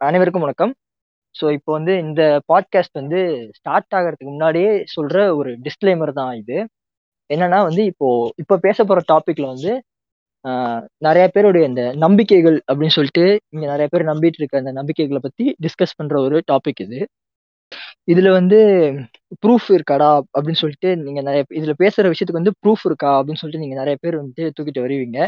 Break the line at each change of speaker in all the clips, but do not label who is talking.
அனைவருக்கும் வணக்கம். ஸோ இப்போ வந்து இந்த பாட்காஸ்ட் வந்து ஸ்டார்ட் ஆகிறதுக்கு முன்னாடியே சொல்ற ஒரு டிஸ்க்ளைமர் தான் இது. என்னன்னா வந்து இப்போ இப்போ பேச போற டாபிக்ல வந்து நிறைய பேருடைய இந்த நம்பிக்கைகள் அப்படின்னு சொல்லிட்டு இங்கே நிறைய பேர் நம்பிட்டு இருக்க அந்த நம்பிக்கைகளை பத்தி டிஸ்கஸ் பண்ற ஒரு டாபிக் இது. இதுல வந்து ப்ரூஃப் இருக்காடா அப்படின்னு சொல்லிட்டு நீங்க நிறைய இதுல பேசுற விஷயத்துக்கு வந்து ப்ரூஃப் இருக்கா அப்படின்னு சொல்லிட்டு நீங்க நிறைய பேர் வந்து தூக்கிட்டு வருவீங்க.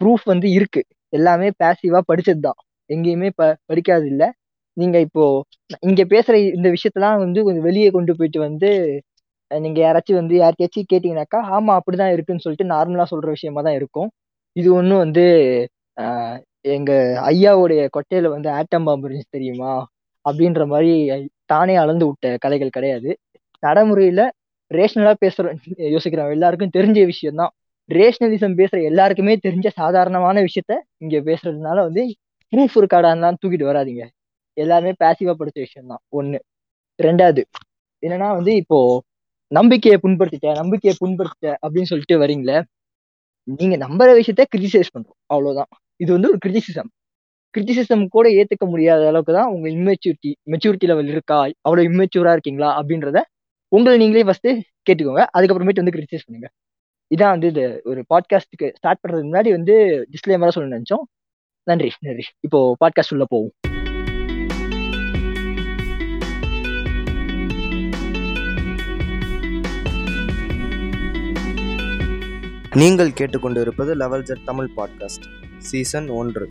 ப்ரூஃப் வந்து இருக்கு. எல்லாமே பேசிவா படிச்சது தான். எங்கேயுமே ப படிக்காது இல்லை நீங்க இப்போ இங்க பேசுற இந்த விஷயத்தலாம் வந்து கொஞ்சம் வெளியே கொண்டு போயிட்டு வந்து நீங்கள் நீங்க யாராச்சும் வந்து யார்ட்டயாச்சும் கேட்டீங்கன்னாக்கா, ஆமா அப்படிதான் இருக்குன்னு சொல்லிட்டு நார்மலா சொல்ற விஷயமா தான் இருக்கும். இது ஒன்றும் வந்து எங்கள் எங்க ஐயாவுடைய கொட்டையில வந்து ஆட்டம் பாம்பு இருந்துச்சு தெரியுமா? அப்படின்ற மாதிரி தானே அளந்து விட்ட கதைகள் கிடையாது. நடைமுறையில ரேஷனலா பேசுற யோசிக்கிறோம் எல்லாருக்கும் தெரிஞ்ச விஷயம்தான் ரேஷனலிசம் பேசுற எல்லாருக்குமே தெரிஞ்ச சாதாரணமான விஷயத்த இங்க பேசுறதுனால வந்து ப்ரூஃப் இருக்காடான்னுலாம் தூக்கிட்டு வராதீங்க. எல்லாமே பேசிவா படிச்ச விஷயம் தான். 1. 2வது என்னன்னா வந்து இப்போ நம்பிக்கையை புண்படுத்திட்ட, நம்பிக்கையை புண்படுத்திட்ட அப்படின்னு சொல்லிட்டு வரீங்களே நீங்க நம்புற விஷயத்த கிரிட்டிசைஸ் பண்றோம். அவ்வளவுதான் இது வந்து ஒரு கிரிட்டிசிசம். கிரிட்டிசிசம் கூட ஏத்துக்க முடியாத அளவுக்கு தான் உங்க இம்மெச்சூரிட்டி மெச்சூரிட்டி லெவல் இருக்கா? அவ்வளோ இம்மெச்சூரா இருக்கீங்களா? அப்படின்றத உங்களை நீங்களே ஃபர்ஸ்ட்டு கேட்டுக்கோங்க. அதுக்கப்புறமேட்டு வந்து கிரிட்டிசைஸ் பண்ணுங்க. இதான் வந்து இது ஒரு பாட்காஸ்ட்டுக்கு ஸ்டார்ட் பண்றதுக்கு முன்னாடி வந்து டிஸ்க்ளைமரா சொல்ல நினைச்சோம் நன்றி, நன்றி. இப்போ பாட்காஸ்ட் உள்ள போவோம்.
நீங்கள் கேட்டுக்கொண்டிருப்பது level jet Tamil podcast season ஒன்று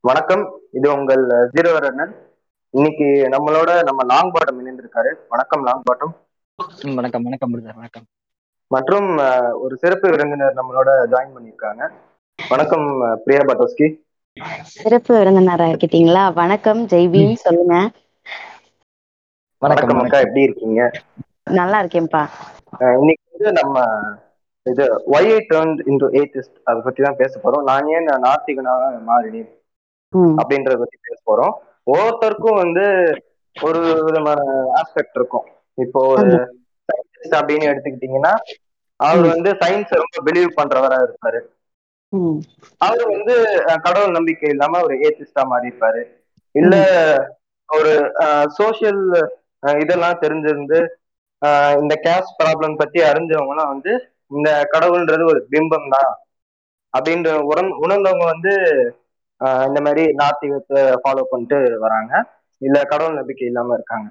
வணக்கம் இது உங்கள் ஜீரோ ரன்னன் இன்னைக்கு நம்மளோட நம்ம லாங் பாட்டம் இணைந்திருக்காரு வணக்கம் லாங் பாட்டம்
வணக்கம், வணக்கம். வணக்கம்.
மற்றும் ஒரு சிறப்பு விருந்தினர் நம்மளோட ஜாயின் பண்ணியிருக்காங்க வணக்கம் பிரியா பட்டோஸ்கி.
சிறப்பு விருந்தினரா இருக்கீங்களா? வணக்கம் ஜெய்பீம் சொல்லுங்க.
வணக்கம்,
அக்கா. எப்படி இருக்கீங்க?
நல்லா இருக்கேன்ப்பா.
இன்னைக்கு வந்து நம்ம இது why I turn into atheist அதை பத்தி தான் பேச போறோம். நான் ஏன் நாத்திகனாக மாறினேன்? அப்படின்றத பத்தி பேச போறோம். ஒவ்வொருத்தருக்கும் வந்து ஒரு விதமான ஆஸ்பெக்ட் இருக்கும். இப்போ ஒரு scientist அப்படின்னு எடுத்துக்கிட்டீங்கன்னா அவர். வந்து சயின்ஸை ரொம்ப பிலீவ் பண்றவரா இருப்பாரு. அவர் வந்து கடவுள் நம்பிக்கை இல்லாம ஒரு ஏத்திஸ்டா மாறி இருப்பாரு இல்ல ஒரு சோசியல் இதெல்லாம் தெரிஞ்சிருந்து இந்த கேஸ்ட் ப்ராப்ளம் பத்தி அறிஞ்சவங்கலாம் வந்து இந்த கடவுள்ன்றது ஒரு பிம்பம் தான் அப்படின்ற உணர் உணர்ந்தவங்க வந்து இந்த மாதிரி நாத்திகத்தை ஃபாலோ பண்ணிட்டு வராங்க. இல்ல கடவுள் நம்பிக்கை இல்லாம இருக்காங்க.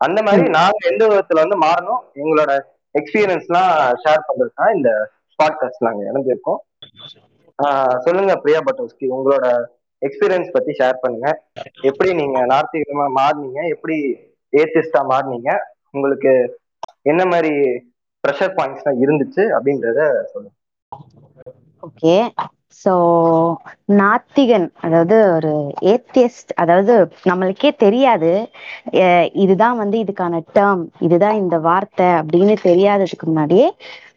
அந்த மாதிரி நாங்க எந்த விதத்துல வந்து மாறணும் எங்களோட எக்ஸ்பீரியன்ஸ்லாம் ஷேர் பண்றதுக்கு தான் இந்த பாட்காஸ்ட் நாங்க இணைஞ்சிருக்கோம். சொல்லுங்க பிரியா பட்டோஸ்கி உங்களோட எக்ஸ்பீரியன்ஸ் பத்தி ஷேர் பண்ணுங்க. எப்படி நீங்க நார்த்திகமா மாறினீங்க? எப்படி ஏத்திஸ்டா மாறினீங்க? உங்களுக்கு என்ன மாதிரி ப்ரெஷர் பாயிண்ட்ஸ்லாம் இருந்துச்சு அப்படின்றத சொல்லுங்க.
ஓகே ஸோ நாத்திகன் அதாவது ஒரு ஏத்தியஸ்ட் அதாவது நம்மளுக்கே தெரியாது. இதுதான் வந்து இதுக்கான டேர்ம் இதுதான் இந்த வார்த்தை அப்படின்னு தெரியாததுக்கு முன்னாடியே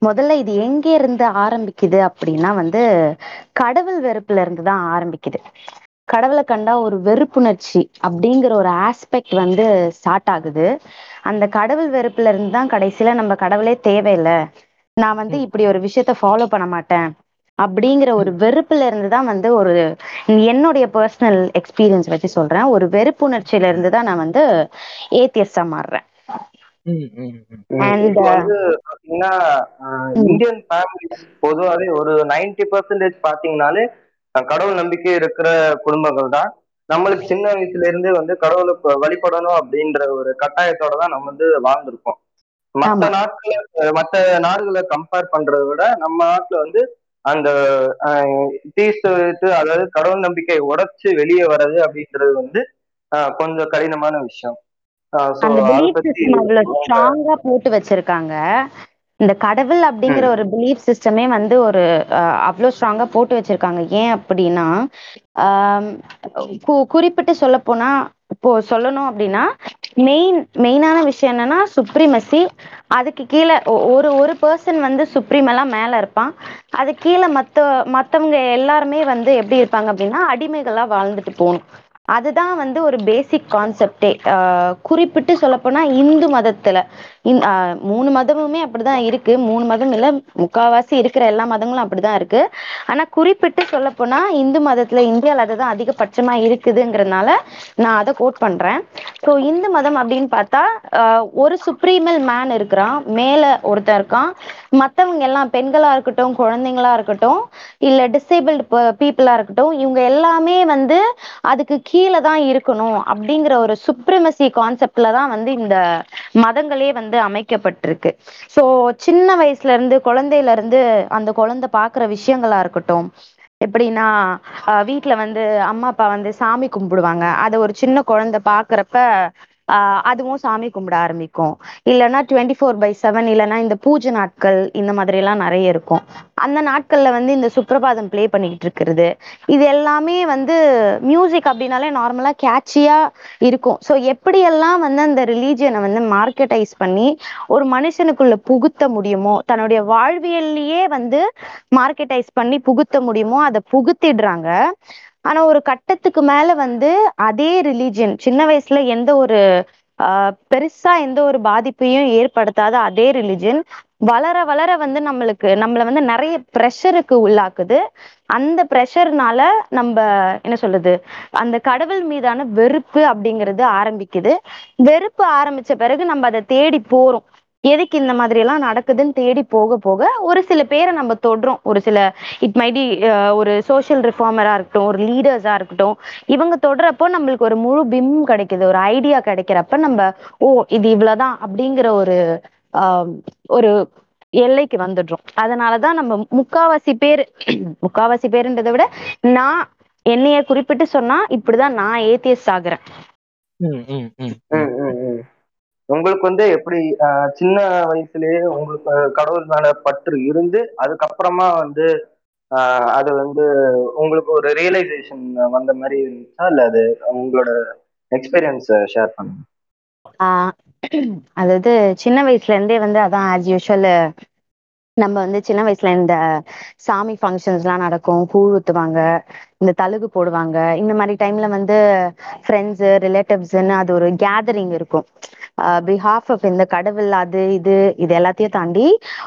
முதல்ல இது எங்க இருந்து ஆரம்பிக்குது அப்படின்னா வந்து கடவுள் வெறுப்புல இருந்து தான் ஆரம்பிக்குது. கடவுளை கண்டா ஒரு வெறுப்புணர்ச்சி அப்படிங்கிற ஒரு ஆஸ்பெக்ட் வந்து ஸ்டார்ட் ஆகுது. அந்த கடவுள் வெறுப்புல இருந்து தான் கடைசியில நம்ம கடவுளே தேவையில்லை. நான் வந்து இப்படி ஒரு விஷயத்த ஃபாலோ பண்ண மாட்டேன். அப்படிங்கிற ஒரு வெறுப்புல இருந்து தான் வந்து ஒரு என்னுடைய பர்சனல் எக்ஸ்பீரியன்ஸ் வச்சு சொல்றேன். ஒரு வெறுப்புணர்ச்சியில இருந்து தான் நான் வந்து ஏத்தியஸ்டா மாறுறேன்.
இந்தியன் ஃபேமிலிஸ் பொதுவாகவே ஒரு 90% பர்சன்டேஜ் பாத்தீங்கன்னாலே அஹ், கடவுள் நம்பிக்கை இருக்கிற குடும்பங்கள் தான். நம்மளுக்கு சின்ன வயசுல இருந்தே வந்து கடவுளை ப- வழிபடணும் அப்படின்ற ஒரு கட்டாயத்தோட தான் நம்ம வந்து வாழ்ந்திருக்கோம். மத்த
ஆமா.
நாட்டுல மத்த நாடுகளை கம்பேர் பண்றதை விட நம்ம நாட்டுல வந்து அந்த தீஸ்து அதாவது கடவுள் நம்பிக்கையை உடைச்சு வெளியே வர்றது அப்படின்றது வந்து கொஞ்சம் கடினமான விஷயம்.
அவ்வளவு ஸ்ட்ராங்கா போட்டு வச்சிருக்காங்க. இந்த கடவுள் அப்படிங்கிற ஒரு பிலீஃப் சிஸ்டமே வந்து ஒரு அஹ், அவ்வளவு ஸ்ட்ராங்கா போட்டு வச்சிருக்காங்க. ஏன் அப்படின்னா குறிப்பிட்டு சொல்ல போனா இப்போ சொல்லணும் அப்படின்னா மெயின் மெயினான விஷயம் என்னன்னா சுப்ரீமசி அதுக்கு கீழே ஒ- ஒரு ஒரு பர்சன் வந்து சுப்ரீமெல்லாம் எல்லாம் மேல இருப்பான். அது கீழே மத்த மத்தவங்க எல்லாருமே வந்து எப்படி இருப்பாங்க அப்படின்னா அடிமைகளா வாழ்ந்துட்டு போகணும். அதுதான் வந்து ஒரு பேசிக் கான்செப்டே குறிப்பிட்டு சொல்லப்போனா இந்து மதத்துல. இந் ஆஹ் மூணு மதமுமே அப்படிதான் இருக்கு. மூணு மதம் இல்ல முக்காவாசி இருக்கிற எல்லா மதங்களும் அப்படிதான் இருக்கு. ஆனா குறிப்பிட்டு சொல்லப்போனா இந்து மதத்துல இந்தியால அதுதான் அதிகபட்சமா இருக்குதுங்கிறதுனால நான் அதை கோட் பண்றேன். ஸோ இந்து மதம் அப்படின்னு பார்த்தா ஆஹ் ஒரு சுப்ரீமல் மேன் இருக்கிறான். மேல ஒருத்தன் இருக்கான். மத்தவங்க எல்லாம் பெண்களா இருக்கட்டும் குழந்தைங்களா இருக்கட்டும் இல்ல டிசேபிள்டு பீப்புளா இருக்கட்டும் இவங்க எல்லாமே வந்து அதுக்கு கீழே தான் இருக்கணும் அப்படிங்கிற ஒரு சுப்ரிமசி கான்செப்ட்ல தான் வந்து இந்த மதங்களே வந்து அமைக்கப்பட்டிருக்கு. சோ சின்ன வயசுல இருந்து குழந்தையில இருந்து அந்த குழந்தை பாக்குற விஷயங்களா இருக்கட்டும் எப்படின்னா ஆஹ் வந்து அம்மா அப்பா வந்து சாமி கும்பிடுவாங்க. அதை ஒரு சின்ன குழந்தை பாக்குறப்ப ஆஹ் அதுவும் சாமி கும்பிட ஆரம்பிக்கும். இல்லைன்னா டுவெண்ட்டி ஃபோர் பை செவன் இல்லைன்னா இந்த பூஜை நாட்கள் இந்த மாதிரி எல்லாம் நிறைய இருக்கும். அந்த நாட்கள்ல வந்து இந்த சுப்ரபாதம் பிளே பண்ணிக்கிட்டு இருக்கிறது. இது எல்லாமே வந்து மியூசிக் அப்படின்னாலே நார்மலா கேட்சியா இருக்கும். ஸோ எப்படியெல்லாம் வந்து அந்த ரிலீஜியனை வந்து மார்க்கெட்டைஸ் பண்ணி ஒரு மனுஷனுக்குள்ள புகுத்த முடியுமோ தன்னுடைய வாழ்வியல்லையே வந்து மார்க்கெட்டைஸ் பண்ணி புகுத்த முடியுமோ அதை புகுத்திடுறாங்க. ஆனா ஒரு கட்டத்துக்கு மேல வந்து அதே ரிலீஜியன் சின்ன வயசுல எந்த ஒரு ஆஹ் பெருசா எந்த ஒரு பாதிப்பையும் ஏற்படுத்தாத அதே ரிலிஜன் வளர வளர வந்து நம்மளுக்கு நம்மள வந்து நிறைய ப்ரெஷருக்கு உள்ளாக்குது. அந்த ப்ரெஷர்னால நம்ம என்ன சொல்றது அந்த கடவுள் மீதான வெறுப்பு அப்படிங்கிறது ஆரம்பிக்குது. வெறுப்பு ஆரம்பிச்ச பிறகு நம்ம அதை தேடி போறோம். எதுக்கு இந்த மாதிரி எல்லாம் நடக்குதுன்னு தேடி போக போக ஒரு சில பேரை நம்ம தொடுறோம். ஒரு சில இட் மைடி ஒரு சோஷியல் ரிஃபார்மரா இருக்கட்டும் ஒரு லீடர்ஸா இருக்கட்டும். இவங்க தொடுறப்போ நம்மளுக்கு ஒரு முழு பிம் கிடைக்குது ஒரு ஐடியா கிடைக்கிறப்ப நம்ம ஓ இது இவ்வளவுதான் அப்படிங்கிற ஒரு ஆஹ் ஒரு எல்லைக்கு வந்துடுறோம். அதனாலதான் நம்ம முக்காவாசி பேர் முக்காவாசி பேருன்றதை விட நான் என்னைய குறிப்பிட்டு சொன்னா இப்படிதான் நான் ஏத்தியஸ் ஆகுறேன்.
உங்களுக்கு வந்து எப்படி ஆஹ் சின்ன வயசுலயே உங்களுக்கு கடவுள் மேல பற்று இருந்து அதுக்கப்புறமா வந்து ஆஹ் அது வந்து உங்களுக்கு ஒரு ரியலைசேஷன் வந்த மாதிரி இருந்துச்சா? இல்ல அது உங்களோட எக்ஸ்பீரியன்ஸ் ஷேர் பண்ணுங்க.
ஆஹ் அதாவது சின்ன வயசுல இருந்தே வந்து அதான் ஆஸ் யூஷுவல் நம்ம வந்து சின்ன வயசுல இந்த சாமி ஃபங்க்ஷன்ஸ் எல்லாம் நடக்கும். கூழ் ஊத்துவாங்க இந்த தழுகு போடுவாங்க. இந்த மாதிரி டைம்ல வந்து ஃப்ரெண்ட்ஸ் ரிலேட்டிவ்ஸ்ன்னு அது ஒரு கேதரிங் இருக்கும். பிஹாஃப் ஆஃப் இந்த கடவுள் அது இது இது எல்லாத்தையும் தாண்டி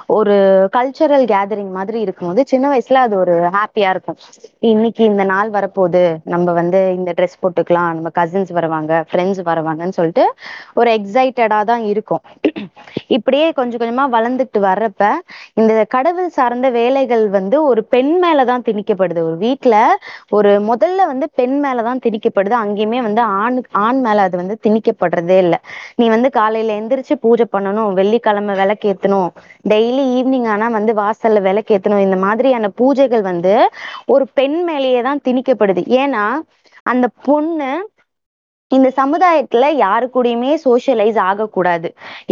ஒரு கல்ச்சரல் கேதரிங் மாதிரி இருக்கும்போது சின்ன வயசுல அது ஒரு ஹாப்பியா இருக்கும். இன்னைக்கு இந்த நாள் வரப்போகுது. நம்ம வந்து இந்த ட்ரெஸ் போட்டுக்கலாம். நம்ம கசின்ஸ் வருவாங்க ஃப்ரெண்ட்ஸ் வருவாங்கன்னு சொல்லிட்டு ஒரு எக்ஸைட்டடா தான் இருக்கும். இப்படியே கொஞ்சம் கொஞ்சமா வளர்ந்துட்டு வர்றப்ப இந்த கடவுள் சார்ந்த வேலைகள் வந்து ஒரு பெண் மேலதான் திணிக்கப்படுது. ஒரு வீட்டுல ஒரு முதல்ல வந்து பெண் மேலதான் திணிக்கப்படுது. அங்கேயுமே வந்து ஆண் ஆண் மேல அது வந்து திணிக்கப்படுறதே இல்லை. நீ வந்து வந்து காலையில எந்திரிச்சு பூஜை பண்ணணும் வெள்ளிக்கிழமை விளக்கேத்தணும் டெய்லி ஈவினிங் ஆனா வந்து வாசல்ல விளக்கேத்தணும் இந்த மாதிரியான பூஜைகள் வந்து ஒரு பெண் மேலேயே தான் திணிக்கப்படுது. ஏன்னா அந்த பொண்ணு இந்த சமுதாயத்துல யாரு கூடயுமே சோஷியலைஸ் ஆகக்கூடாது.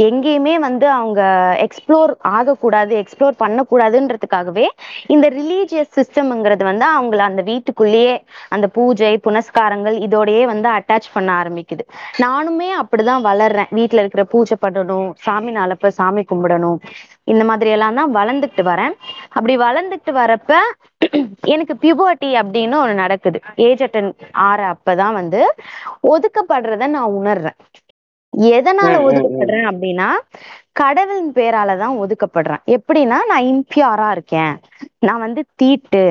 எங்கேயுமே வந்து அவங்க எக்ஸ்ப்ளோர் ஆகக்கூடாது எக்ஸ்ப்ளோர் பண்ணக்கூடாதுன்றதுக்காகவே இந்த ரிலீஜியஸ் சிஸ்டம்ங்கிறது வந்து அவங்கள அந்த வீட்டுக்குள்ளேயே அந்த பூஜை புனஸ்காரங்கள் இதோடயே வந்து அட்டாச் பண்ண ஆரம்பிக்குது. நானுமே அப்படிதான் வளர்றேன். வீட்டுல இருக்கிற பூஜை பண்ணணும் சாமி நாளப்ப சாமி கும்பிடணும் இந்த மாதிரி எல்லாம் தான் வளர்ந்துட்டு வரேன். அப்படி வளர்ந்துட்டு வரப்ப எனக்கு பியூபர்ட்டி அப்படின்னு ஒண்ணு நடக்குது. ஏஜ் அட்டன் ஆற அப்பதான் வந்து ஒதுக்கப்படுறத நான் உணர்றேன். எதனால. ஒதுக்கப்படுறேன் அப்படின்னா கடவுளின் பேராலதான் ஒதுக்கப்படுறேன். எப்படின்னா நான் இம்பியூரா இருக்கேன். நான் வந்து தீட்டு.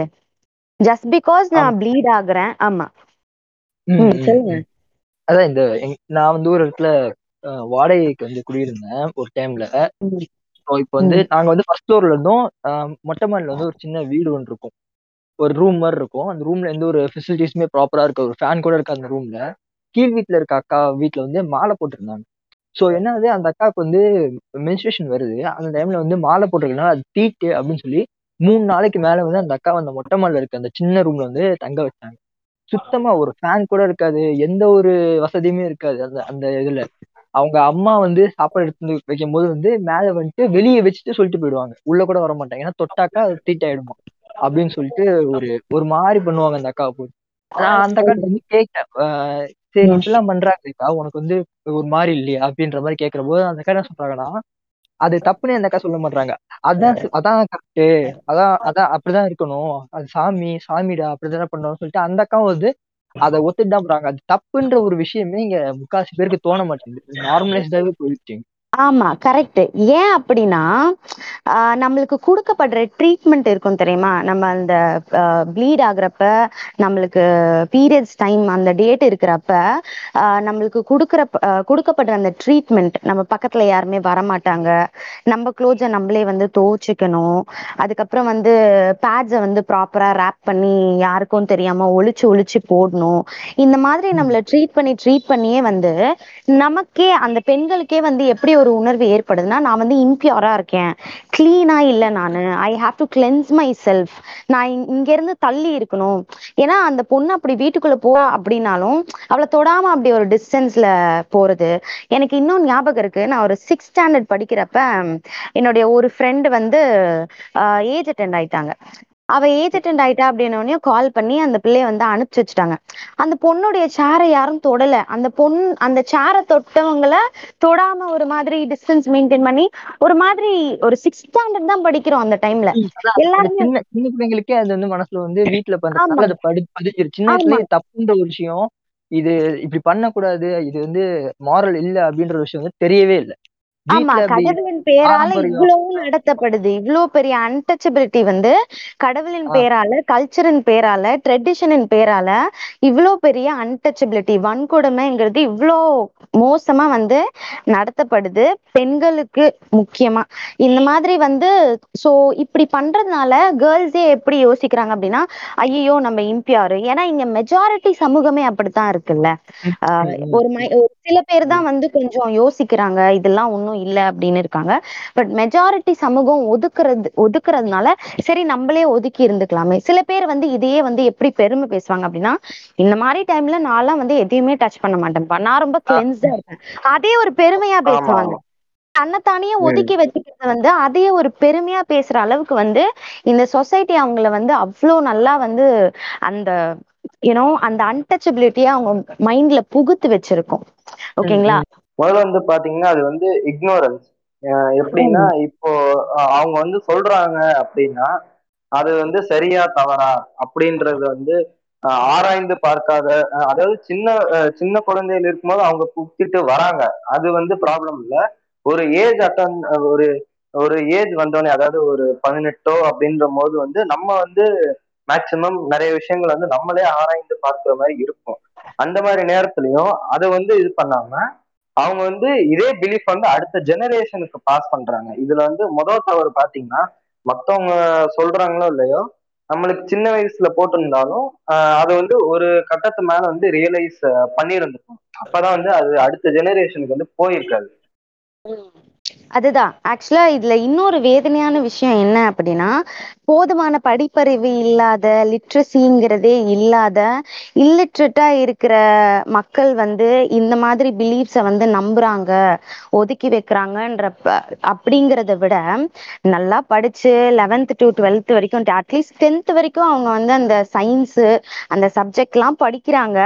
ஜஸ்ட் பிகாஸ் நான் ப்ளீட் ஆகுறேன். ஆமா. சொல்லுங்க.
அதான் இந்த நான் வந்து ஒரு இடத்துல வாடகைக்கு வந்து குடியிருந்தேன் ஒரு டைம்ல இப்போ வந்து நாங்க வந்து ஃபர்ஸ்ட் ஃப்ளோர்ல இருந்தோம். மொட்டை மாடியில வந்து ஒரு சின்ன வீடு ஒன்று இருக்கும். ஒரு ரூம் மாதிரி இருக்கும். அந்த ரூம்ல எந்த ஒரு ஃபெசிலிட்டிஸுமே ப்ராப்பரா இருக்க ஒரு ஃபேன் கூட இருக்க அந்த ரூம்ல கீழ் வீட்டில் இருக்க அக்கா வீட்டில் வந்து மாலை போட்டிருந்தாங்க. ஸோ என்ன ஆகுது அந்த அக்காவுக்கு வந்து மென்ஸ்ட்ரேஷன் வருது. அந்த டைம்ல வந்து மாலை போட்டிருக்கனால அது தீட்டு அப்படின்னு சொல்லி மூணு நாளைக்கு மேல வந்து அந்த அக்கா அந்த மொட்டை மாலில் இருக்க அந்த சின்ன ரூம்ல வந்து தங்க வச்சாங்க. சுத்தமா ஒரு ஃபேன் கூட இருக்காது. எந்த ஒரு வசதியுமே இருக்காது அந்த அந்த இதுல. அவங்க அம்மா வந்து சாப்பாடு எடுத்து வந்து வைக்கும் போது வந்து மேல வந்துட்டு வெளியே வச்சுட்டு சொல்லிட்டு போயிடுவாங்க. உள்ள கூட வர மாட்டாங்க ஏன்னா தொட்டாக்கா அது தீட்டாயிடுமா? அப்படின்னு சொல்லிட்டு ஒரு ஒரு மாதிரி பண்ணுவாங்க அந்த அக்காவை போய் நான் அந்த அக்கா வந்து கேட்டேன் சரி இப்படிலாம் பண்றாங்கக்கா உனக்கு வந்து ஒரு மாதிரி இல்லையா அப்படின்ற மாதிரி கேட்கிற போது அந்த அக்கா என்ன சொல்றாங்கன்னா அது தப்புன்னு அந்த அக்கா சொல்ல மாட்டாங்க அதான் அதான் கரெக்ட் அதான் அதான் அப்படிதான் இருக்கணும் அது சாமி சாமிடா அப்படிதானே பண்ணணும்னு சொல்லிட்டு அந்த அக்காவும் வந்து அதை ஒத்துட்டு தான் போறாங்க. அது தப்புன்ற ஒரு விஷயமே இங்க முக்காசி பேருக்கு தோண மாட்டேங்குது. நார்மலைஸ்டாவே போயிடுச்சு.
ஆமா கரெக்ட் ஏன் அப்படின்னா நம்மளுக்கு கொடுக்கப்படுற ட்ரீட்மெண்ட் இருக்கும் தெரியுமா? நம்ம அந்த ப்ளீட் ஆகுறப்ப நம்மளுக்கு பீரியட்ஸ் டைம் அந்த டேட் இருக்கிறப்ப நம்மளுக்கு கொடுக்குற கொடுக்கப்படுற அந்த ட்ரீட்மெண்ட் நம்ம பக்கத்துல யாருமே வரமாட்டாங்க. நம்ம க்ளோத்ஸை நம்மளே வந்து துவச்சிக்கணும். அதுக்கப்புறம் வந்து பேட்ஸை வந்து ப்ராப்பரா ரேப் பண்ணி யாருக்கும் தெரியாம ஒளிச்சு ஒளிச்சு போடணும். இந்த மாதிரி நம்மள ட்ரீட் பண்ணி ட்ரீட் பண்ணியே வந்து நமக்கே அந்த பெண்களுக்கே வந்து எப்படி ஒரு உணர்வு ஏற்படுதுன்னா நான் வந்து இம்பியூரா இருக்கேன். கிளீனா இல்ல நானு. I have to cleanse myself நான் இங்க- இங்க இருந்து தள்ளி இருக்கணும். ஏன்னா அந்த பொண்ணு அப்படி வீட்டுக்குள்ள போ அப்படின்னாலும் அவளை தொடாம அப்படி ஒரு டிஸ்டன்ஸ்ல போறது. எனக்கு இன்னும் ஞாபகம் இருக்கு. நான் ஒரு சிக்ஸ் ஸ்டாண்டர்ட் படிக்கிறப்ப என்னுடைய ஒரு ஃப்ரெண்டு வந்து ஏஜ் அட்டெண்ட் ஆயிட்டாங்க. அவ ஏஜ் அட்டெண்ட் ஆயிட்டா அப்படின்னோடனே கால் பண்ணி அந்த பிள்ளைய வந்து அனுப்பிச்சு வச்சுட்டாங்க. அந்த பொண்ணுடைய சேரை யாரும் தொடல. அந்த பொண் அந்த சேரை தொட்டவங்கள தொடாம ஒரு மாதிரி டிஸ்டன்ஸ் மெயின்டைன் பண்ணி ஒரு மாதிரி ஒரு சிக்ஸ் ஸ்டாண்டர்ட் தான் படிக்கிறோம் அந்த டைம்ல எல்லாருமே
சின்ன பிள்ளைங்களுக்கே அது வந்து மனசுல வந்து வீட்டுல. பண்றதுனால அது சின்ன. வயசுலயே தப்புன்ற ஒரு விஷயம் இது இப்படி பண்ணக்கூடாது இது வந்து மாரல் இல்ல அப்படின்ற விஷயம் வந்து தெரியவே இல்ல.
ஆமா கடவுளின் பெயரால
பாரம்பரியம்.
இவ்வளவு நடத்தப்படுது. இவ்வளவு பெரிய அன்டச்சபிலிட்டி வந்து கடவுளின். பேரால கல்ச்சரின் பேரால ட்ரெடிஷனின் பேரால இவ்வளோ பெரிய அன்டச்சபிலிட்டி வன்கொடுமைங்கிறது இவ்வளோ மோசமா வந்து நடத்தப்படுது. பெண்களுக்கு முக்கியமா. இந்த மாதிரி வந்து சோ இப்படி பண்றதுனால கேர்ள்ஸே எப்படி யோசிக்கிறாங்க அப்படின்னா ஐயோ நம்ம இம்பியாரு ஏன்னா இங்க மெஜாரிட்டி சமூகமே அப்படித்தான் இருக்குல்ல. ஆஹ் ஒரு சில பேர் தான் வந்து கொஞ்சம் யோசிக்கிறாங்க இதெல்லாம் ஒண்ணும் இல்ல அப்படின்னு இருக்காங்க. பட் மெஜாரிட்டி சமூகம் ஒதுக்குறது ஒதுக்குறதுனால சரி நம்மளே ஒதுக்கி இருந்துக்கலாமே. சில பேர் வந்து இதையே வந்து எப்படி பெருமை பேசுவாங்க அப்படின்னா இந்த மாதிரி டைம்ல நான்லாம் வந்து எதையுமே டச் பண்ண மாட்டேன்ப்பா நான் ரொம்ப கிளென்ஸ்டா இருப்பேன். அதே ஒரு பெருமையா பேசுவாங்க. தன்னைத்தானே. ஒதுக்கி வச்சுக்கிறது வந்து அதையே ஒரு பெருமையா பேசுற அளவுக்கு வந்து இந்த சொசைட்டி அவங்கள வந்து அவ்வளோ நல்லா வந்து அந்த யூனோ அந்த அன்டச்சபிலிட்டியை அவங்க மைண்ட்ல புகுத்து வச்சிருக்கோம். ஓகேங்களா?
முதல்ல வந்து பாத்தீங்கன்னா அது வந்து இக்னோரன்ஸ் எப்படின்னா இப்போ அவங்க வந்து சொல்றாங்க அப்படின்னா அது வந்து சரியா தவறா அப்படின்றது வந்து ஆராய்ந்து பார்க்காத அதாவது சின்ன சின்ன குழந்தைகள் இருக்கும்போது அவங்க புத்திட்டு வராங்க. அது வந்து ப்ராப்ளம் இல்ல. ஒரு ஏஜ் அட்டன் ஒரு ஒரு ஏஜ் வந்தோடனே அதாவது ஒரு பதினெட்டோ அப்படின்ற போது வந்து நம்ம வந்து மேக்சிமம் நிறைய விஷயங்கள் வந்து நம்மளே ஆராய்ந்து பார்க்கிற மாதிரி இருக்கும். அந்த மாதிரி நேரத்துலயும் அதை வந்து இது பண்ணாம அவங்க வந்து இதே பிலீஃப் வந்து அடுத்த ஜெனரேஷனுக்கு பாஸ் பண்றாங்க. இதுல வந்து முதல் தவறு பாத்தீங்கன்னா மத்தவங்க சொல்றாங்களோ இல்லையோ நம்மளுக்கு சின்ன வயசுல போட்டிருந்தாலும் அது வந்து ஒரு கட்டத்து மேல வந்து ரியலைஸ் பண்ணியிருந்துக்கும் அப்பதான் வந்து அது அடுத்த ஜெனரேஷனுக்கு வந்து போயிருக்காது.
அதுதான். ஆக்சுவலா இதுல இன்னொரு வேதனையான விஷயம் என்ன அப்படின்னா போதுமான படிப்பறிவு இல்லாத லிட்ரஸிங்கிறதே இல்லாத இல்லிட்ரேட்டா இருக்கிற மக்கள் வந்து இந்த மாதிரி பிலீஃப்ஸை வந்து நம்புறாங்க ஒதுக்கி வைக்கிறாங்கன்ற அப்படிங்கிறத விட நல்லா படிச்சு லெவன்த் டு டுவெல்த் வரைக்கும் அட்லீஸ்ட் டென்த் வரைக்கும் அவங்க வந்து அந்த சயின்ஸு அந்த சப்ஜெக்ட்லாம் படிக்கிறாங்க.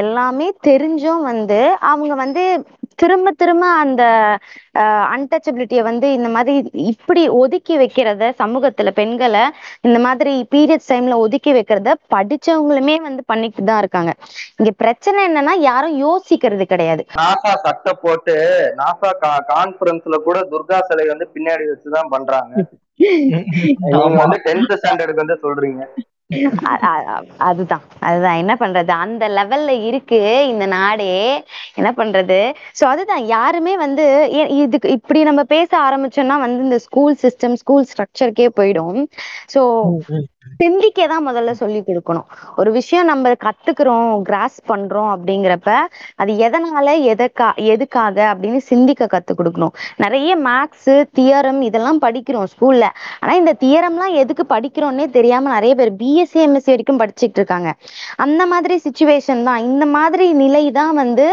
எல்லாமே தெரிஞ்சும் வந்து அவங்க வந்து திரும்ப திரும்ப அந்த அன்டச்சபிலிட்டியை வந்து இந்த மாதிரி இப்படி ஒதுக்கி வைக்கிறத சமூகத்துல பெண்களை இந்த மாதிரி பீரியட்ஸ் டைம்ல ஒதுக்கி வைக்கிறத படிச்சவங்களுமே வந்து பண்ணிட்டு தான் இருக்காங்க. இங்க பிரச்சனை என்னன்னா யாரும் யோசிக்கிறது கிடையாது.
நாசா சட்டை போட்டு நாசா கான்பரன்ஸ்ல கூட துர்கா சிலை வந்து பின்னாடி வச்சுதான் பண்றாங்க. வந்து டென்த் ஸ்டாண்டர்டுக்கு வந்து சொல்றீங்க.
அதுதான் அதுதான். என்ன பண்றது? அந்த லெவல்ல இருக்கு இந்த நாடே. என்ன பண்றது? சோ அதுதான். யாருமே வந்து ஏ- இதுக்கு இப்படி நம்ம பேச ஆரம்பிச்சோம்னா வந்து இந்த ஸ்கூல் சிஸ்டம் ஸ்கூல் ஸ்ட்ரக்சருக்கே போயிடும். சோ சிந்திக்க தான் முதல்ல சொல்லி கொடுக்கணும். ஒரு விஷயம் நம்ம கத்துக்கிறோம் கிராஸ் பண்றோம் அப்படிங்கிறப்ப அது எதனால எதற்கா எதுக்காக அப்படின்னு சிந்திக்க கத்து கொடுக்கணும். நிறைய மேக்ஸ் தியரம் இதெல்லாம் படிக்கிறோம் ஸ்கூல்ல ஆனா இந்த தியரம்லாம் எதுக்கு படிக்கிறோம்னே தெரியாம நிறைய பேர் பிஎஸ்சி எம்எஸ்சி வரைக்கும் படிச்சுட்டு இருக்காங்க. அந்த மாதிரி சுச்சுவேஷன் தான். இந்த மாதிரி நிலை தான் வந்து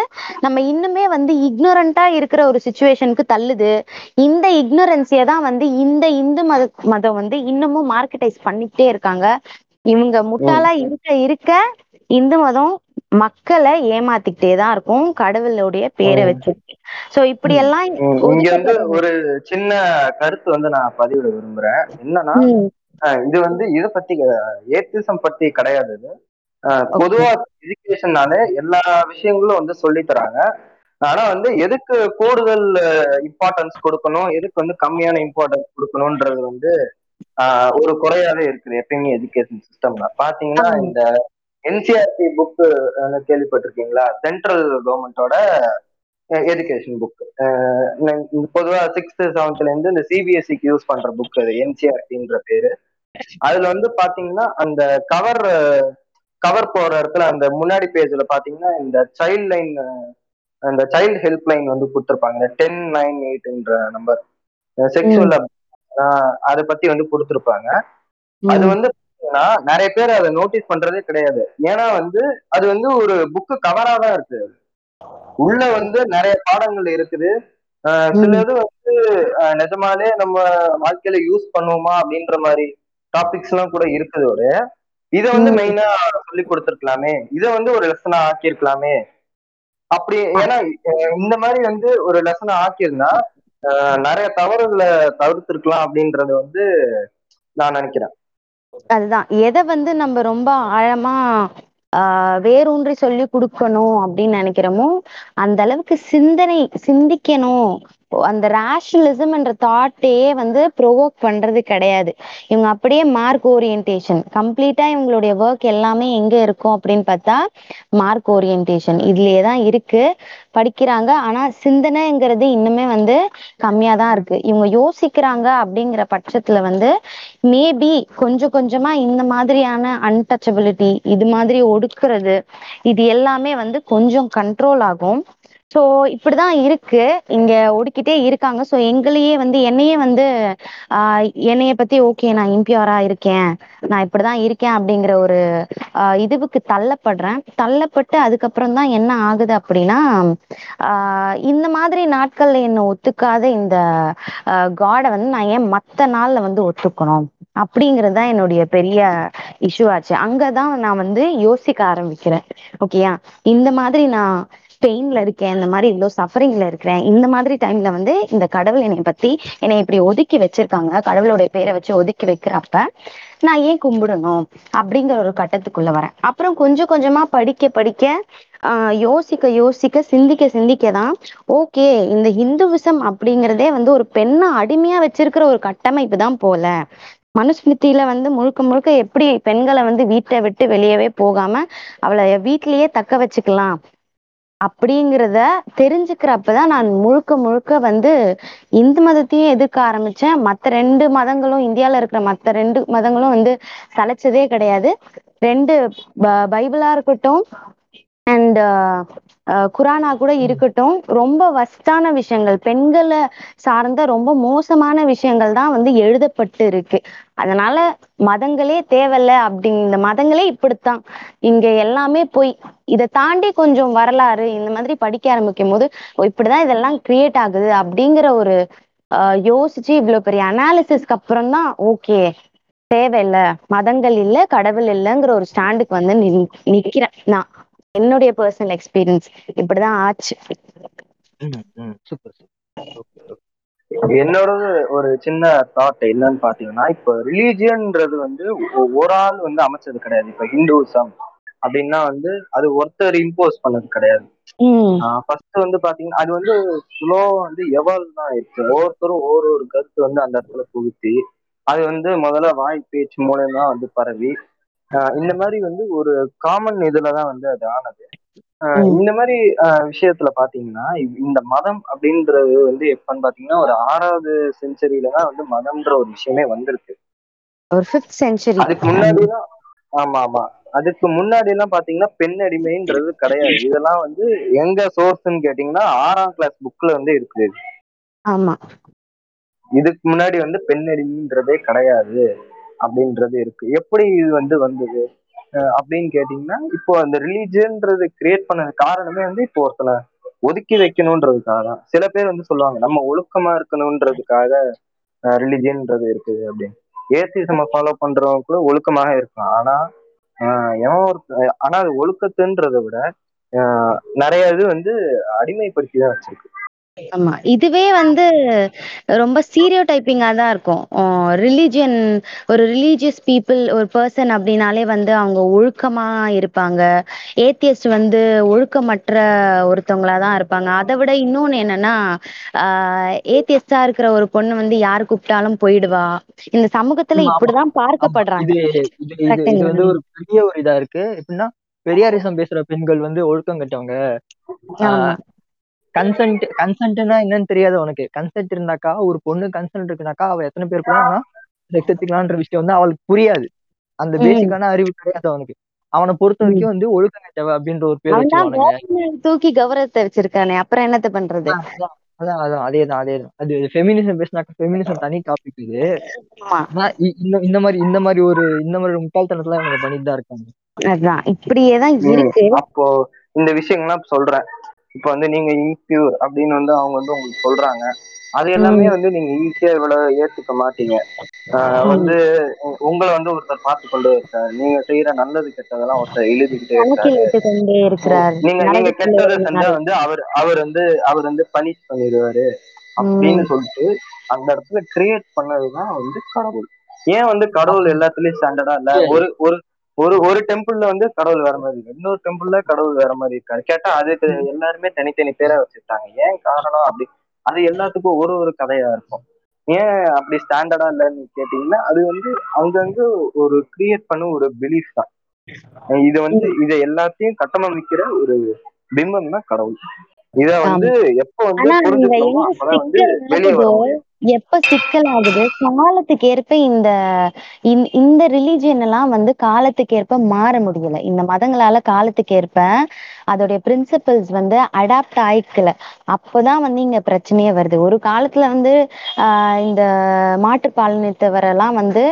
நம்ம இன்னுமே வந்து இக்னோரண்டா இருக்கிற ஒரு சுச்சுவேஷனுக்கு தள்ளுது. இந்த இக்னோரன்ஸிய தான் வந்து இந்த இந்து மத மதம் வந்து இன்னமும் மார்க்கெட்டைஸ் பண்ணிக்கிட்டே இருக்காங்க. இவங்க முட்டாளா இருக்க இருக்க இந்து மதம் மக்களை ஏமாத்திக்கிட்டே தான் இருக்கும். கடவுளுடைய பேரை. வச்சு சோ இப்படி எல்லாம்
இங்க வந்து ஒரு சின்ன கருத்து வந்து நான் பதிவிட விரும்புறேன். என்னன்னா இது வந்து இத பத்தி ஏத்திசம் பத்தி கிடையாது இது. பொதுவா எஜுகேஷன்னாலே எல்லா விஷயங்களும் வந்து சொல்லி தராங்க. ஆனா வந்து எதுக்கு கூடுதல் இம்பார்ட்டன்ஸ் கொடுக்கணும்? எதுக்கு வந்து கம்மியான இம்பார்ட்டன்ஸ் கொடுக்கணும்ன்றது வந்து ஒரு குறையாவே இருக்குது எப்பயுமே எஜுகேஷன் சிஸ்டம்ல பாத்தீங்கன்னா. இந்த என்சிஆர்டி புக் கேள்விப்பட்டிருக்கீங்களா? சென்ட்ரல் கவர்மெண்டோட எஜுகேஷன் புக் பொதுவா சிக்ஸ்த் செவன்த்ல இருந்து இந்த சிபிஎஸ்சிக்கு யூஸ் பண்ற புக் அது என்சிஆர்டின்ற பேரு. அதுல வந்து பாத்தீங்கன்னா அந்த கவர் கவர் போற இடத்துல அந்த முன்னாடி பேஜ்ல பாத்தீங்கன்னா இந்த சைல்ட் லைன் அந்த சைல்ட் ஹெல்ப் லைன் வந்து கொடுத்துருப்பாங்க. டென் நைன் எயிட்ன்ற நம்பர் செக்ஷுவல் அதை பத்தி வந்து கொடுத்துருப்பாங்க. அது. வந்து நிறைய பேர் அதை நோட்டீஸ் பண்றதே கிடையாது. ஏன்னா வந்து அது வந்து ஒரு புக்கு கவரா தான் இருக்கு. உள்ள வந்து நிறைய பாடங்கள் இருக்குது. சிலது வந்து நிஜமாலே நம்ம வாழ்க்கையில யூஸ் பண்ணுவோமா அப்படின்ற மாதிரி டாபிக்ஸ் எல்லாம் கூட இருக்குதோட இதை வந்து. மெயினா சொல்லி கொடுத்துருக்கலாமே. இதை வந்து ஒரு லெசனா ஆக்கியிருக்கலாமே. அப்படி ஏன்னா இந்த மாதிரி வந்து ஒரு லெசனை ஆக்கியிருந்தா நிறைய தவறுகளை தவிர்த்திருக்கலாம் அப்படின்றது வந்து நான் நினைக்கிறேன்.
அதுதான். எதை வந்து நம்ம ரொம்ப ஆழமா ஆஹ் வேரூன்றி சொல்லி கொடுக்கணும் அப்படின்னு நினைக்கிறோமோ அந்த அளவுக்கு சிந்தனை சிந்திக்கணும். அந்த ரேஷனலிசம் என்ற தாட்டே வந்து ப்ரொவோக் பண்றது கிடையாது. இவங்க அப்படியே மார்க் ஓரியன்டேஷன் கம்ப்ளீட்டா இவங்களுடைய ஒர்க் எல்லாமே எங்க இருக்கும் அப்படின்னு பார்த்தா மார்க் ஓரியன்டேஷன் இதுலயே தான் இருக்கு. படிக்கிறாங்க. ஆனா சிந்தனைங்கிறது இன்னுமே வந்து கம்மியா தான் இருக்கு. இவங்க யோசிக்கிறாங்க அப்படிங்கிற பட்சத்துல வந்து மேபி கொஞ்சம் கொஞ்சமா இந்த மாதிரியான அன்டச்சபிலிட்டி இது மாதிரி ஒடுக்குறது இது எல்லாமே வந்து கொஞ்சம் கண்ட்ரோல் ஆகும். ஸோ இப்படிதான் இருக்கு. இங்க ஒடுக்கிட்டே இருக்காங்க. ஸோ எங்களையே வந்து என்னையே வந்து ஆஹ் என்னைய பத்தி ஓகே நான் இம்பியூரா இருக்கேன். நான் இப்படிதான் இருக்கேன் அப்படிங்கிற ஒரு ஆஹ் இதுவுக்கு தள்ளப்படுறேன். தள்ளப்பட்டு அதுக்கப்புறம் தான் என்ன ஆகுது அப்படின்னா ஆஹ் இந்த மாதிரி நாட்கள்ல என்ன ஒத்துக்காத இந்த காடை வந்து நான் ஏன் மத்த நாள்ல வந்து ஒத்துக்கணும்? அப்படிங்கிறது தான் என்னுடைய பெரிய இஷ்யூ ஆச்சு. அங்கதான் நான் வந்து யோசிக்க ஆரம்பிக்கிறேன். ஓகேயா இந்த மாதிரி நான் பெயின்ல இருக்கேன் இந்த மாதிரி இவ்வளோ சஃபரிங்ல இருக்கிறேன் இந்த மாதிரி டைம்ல வந்து இந்த கடவுள் என்னை பத்தி என்னை இப்படி ஒதுக்கி வச்சிருக்காங்க கடவுளுடைய பேரை வச்சு ஒதுக்கி வைக்கிறப்ப நான் ஏன் கும்பிடணும் அப்படிங்கிற ஒரு கட்டத்துக்குள்ள வரேன். அப்புறம் கொஞ்சம் கொஞ்சமா படிக்க படிக்க ஆஹ் யோசிக்க யோசிக்க சிந்திக்க சிந்திக்க தான் ஓகே இந்த ஹிந்துவிசம் அப்படிங்கிறதே வந்து ஒரு பெண்ணை அடிமையா வச்சிருக்கிற ஒரு கட்டமைப்பு தான் போல. மனுஸ்மிருதியில வந்து முழுக்க முழுக்க எப்படி பெண்களை வந்து வீட்டை விட்டு வெளியவே போகாம அவளை வீட்டிலேயே தக்க வச்சுக்கலாம் அப்படிங்கிறத தெரிஞ்சுக்கிறப்பதான் நான் முழுக்க முழுக்க வந்து இந்து மதத்தையும் எதிர்க்க ஆரம்பிச்சேன். மத்த ரெண்டு மதங்களும் இந்தியால இருக்கிற மத்த ரெண்டு மதங்களும் வந்து சளைச்சதே கிடையாது. ரெண்டு ப- பைபிளா இருக்கட்டும் அண்ட் குரானா கூட இருக்கட்டும் ரொம்ப வஸ்டான விஷயங்கள் பெண்களை சார்ந்த ரொம்ப மோசமான விஷயங்கள் தான் வந்து எழுதப்பட்டு இருக்கு. அதனால மதங்களே தேவையில்ல அப்படி இந்த மதங்களே இப்படித்தான். இங்க எல்லாமே போய் இதை தாண்டி கொஞ்சம் வரலாறு இந்த மாதிரி படிக்க ஆரம்பிக்கும் போது இப்படிதான் இதெல்லாம் கிரியேட் ஆகுது அப்படிங்கிற ஒரு யோசிச்சு இவ்வளவு பெரிய அனாலிசிஸ்க்கு அப்புறம் தான் ஓகே தேவையில்ல மதங்கள் இல்ல கடவுள் இல்லைங்கிற ஒரு ஸ்டாண்டுக்கு வந்து நிக்கிறேன் நான். என்னுடைய பர்சனல் எக்ஸ்பீரியன்ஸ் இப்படிதான் ஆச்சு.
என்னோட ஒரு சின்ன தாட் என்னன்னு பாத்தீங்கன்னா இப்ப ரிலீஜியன்ன்றது வந்து ஒரு ஆள் வந்து அமைச்சது கிடையாது. இப்ப ஹிந்துசம் அப்படின்னா வந்து அது ஒருத்தர் இம்போஸ் பண்ணது கிடையாது. ஃபர்ஸ்ட் வந்து பாத்தீங்கன்னா அது வந்து ஸ்லோ வந்து எவால்வ் தான் இருக்கு. ஒவ்வொருத்தரும் ஒரு ஒரு கருத்து வந்து அந்த இடத்துல புகுத்தி அது வந்து முதல்ல வாய் பேச்சு மூலயமா வந்து பரவி இந்த மாதிரி வந்து ஒரு காமன் இதுலதான் வந்து அது ஆனது. இந்த மாதிரி விஷயத்துல பாத்தீங்கன்னா இந்த மதம் அப்படின்றது வந்து எப்பன்னு பாத்தீங்கன்னா ஒரு ஆறாவது செஞ்சுரியில தான் வந்து மதம்ன்ற ஒரு விஷயமே வந்திருக்கு.
ஒரு ஃபிஃப்த் செஞ்சுரி
அதுக்கு முன்னாடி எல்லாம் ஆமா ஆமா. அதுக்கு முன்னாடி எல்லாம் பாத்தீங்கன்னா பெண் அடிமைன்றது கிடையாது. இதெல்லாம் வந்து எங்க சோர்ஸ்ன்னு கேட்டீங்கன்னா ஆறாம் கிளாஸ் புக்ல வந்து இருக்குது.
ஆமா.
இதுக்கு முன்னாடி வந்து பெண் அடிமைன்றதே கிடையாது. அப்படின்றது இருக்கு. எப்படி இது வந்து வந்தது? அப்படின்னு கேட்டீங்கன்னா இப்போ அந்த ரிலீஜியன்றது கிரியேட் பண்ணது காரணமே வந்து இப்போ ஒருத்தனை ஒதுக்கி வைக்கணுன்றதுக்காக தான். சில பேர் வந்து சொல்லுவாங்க நம்ம ஒழுக்கமா இருக்கணுன்றதுக்காக ரிலீஜியன்றது இருக்குது அப்படின்னு. ஏத்திசம ஃபாலோ பண்றவங்க கூட ஒழுக்கமாக இருக்கலாம். ஆனா எவன் ஒரு ஆனா அது ஒழுக்கத்துன்றதை விட நிறைய இது வந்து அடிமைப்படுத்தி தான் வச்சிருக்கு.
ஆமா. இதுவே வந்து ரொம்ப ஸ்டீரியோ டைப்பிங்கா தான் இருக்கும். ரிலீஜியன் ஒரு ரிலீஜியஸ் பீப்புள் ஒரு பர்சன் அப்படின்னாலே வந்து அவங்க ஒழுக்கமா இருப்பாங்க. ஏத்தியஸ்ட் வந்து ஒழுக்கமற்ற ஒருத்தவங்களா தான் இருப்பாங்க. அதை விட இன்னொன்னு என்னன்னா ஆஹ் ஏத்தியஸ்டா இருக்கிற ஒரு பொண்ணு வந்து யாரு கூப்பிட்டாலும் போயிடுவா. இந்த சமூகத்துல
ஆமா.
இப்படிதான்
ஆமா.
பார்க்கப்படுறாங்க.
இது இது இது இது
கரெக்ட்டுங்களா
வந்து ஒரு பெரிய ஒரு இதா இருக்கு. எப்படின்னா பெரியாரிசம் பேசுற பெண்கள் வந்து ஒழுக்கம் கட்டவங்க.
ஆமா.
கன்சென்ட் கன்சென்ட்னா என்னன்னு தெரியாது உனக்கு கன்சென்ட் இருந்தாக்கா ஒரு பொண்ணு கன்சென்ட் இருக்குனாக்கா அவ எத்தனை பேர் கூட செக்ஸ் எடுத்துக்கலான்ற விஷயம் வந்து அவளுக்கு புரியாது. அந்த பேசிக்கான அறிவு கிடையாது அவனுக்கு. அவனை பொறுத்த வரைக்கும் வந்து ஒழுக்கம் கட்டவ அப்படின்ற ஒரு பேர்
தூக்கி கௌரவத்தை வச்சிருக்கானே அப்புறம் என்னத்த பண்றது?
அதான் அதான் அதான் அதேதான் அதேதான். அது ஃபெமினிசம் பேசினாக்கா ஃபெமினிசம் தனி டாபிக் இது. இந்த மாதிரி இந்த மாதிரி ஒரு இந்த மாதிரி ஒரு முட்டாள்தனத்துல இவங்க பண்ணிட்டு தான் இருக்காங்க.
அதான் இப்படியே தான் இருக்கு
அப்போ இந்த விஷயங்கள்லாம் சொல்றேன். இப்போ வந்து நீங்க இன்பியூர் அப்படின்னு வந்து அவங்க வந்து உங்களுக்கு சொல்றாங்க. அது எல்லாமே வந்து நீங்க ஈஸியா இவ்வளவு ஏத்துக்க மாட்டீங்க. வந்து உங்களை வந்து ஒருத்தர் பார்த்து கொண்டு இருக்காரு. நீங்க செய்யற நல்லது கெட்டதெல்லாம் ஒருத்தர் எழுதிக்கிட்டே இருக்காரு. நீங்க நீங்க கெட்டதை செஞ்சா வந்து அவர் அவர் வந்து அவர் வந்து பனிஷ் பண்ணிடுவாரு அப்படின்னு சொல்லிட்டு அந்த இடத்துல கிரியேட் பண்ணதுதான் வந்து கடவுள். ஏன் வந்து கடவுள் எல்லாத்துலயும் ஸ்டாண்டர்டா இல்ல? ஒரு ஒரு ஒரு ஒரு டெம்பிள்ல வந்து கடவுள் வேற மாதிரி இருக்கு. இன்னொரு டெம்பிள்ல கடவுள் வேற மாதிரி இருக்காரு கேட்டா அதுக்கு எல்லாருமே தனித்தனி பேரா வச்சுட்டாங்க ஏன் காரணம் அப்படி? அது எல்லாத்துக்கும் ஒரு ஒரு கதையா இருக்கும். ஏன் அப்படி ஸ்டாண்டர்டா இல்லைன்னு கேட்டீங்கன்னா அது வந்து அங்கங்க ஒரு கிரியேட் பண்ண ஒரு பிலீஃப் தான். இது வந்து இதை எல்லாத்தையும் கட்டமைக்கிற ஒரு பிம்பம் தான் கடவுள். இத வந்து எப்ப வந்து அப்பதான்
சிக்கல்
வெளியே வர முடியும்.
எப்ப சிக்கல் ஆகுது காலத்துக்கு ஏற்ப இந்த இந்த- இந்த ரிலீஜியன் எல்லாம் வந்து காலத்துக்கு ஏற்ப மாற முடியல. இந்த மதங்களால காலத்துக்கு ஏற்ப அதோடைய பிரின்சிபல்ஸ் வந்து அடாப்ட் ஆயிக்கல. அப்பதான் வந்து இங்க பிரச்சனையே வருது. ஒரு காலத்துல வந்து ஆஹ் இந்த மாற்றுப்பாலினத்தவரெல்லாம் வந்து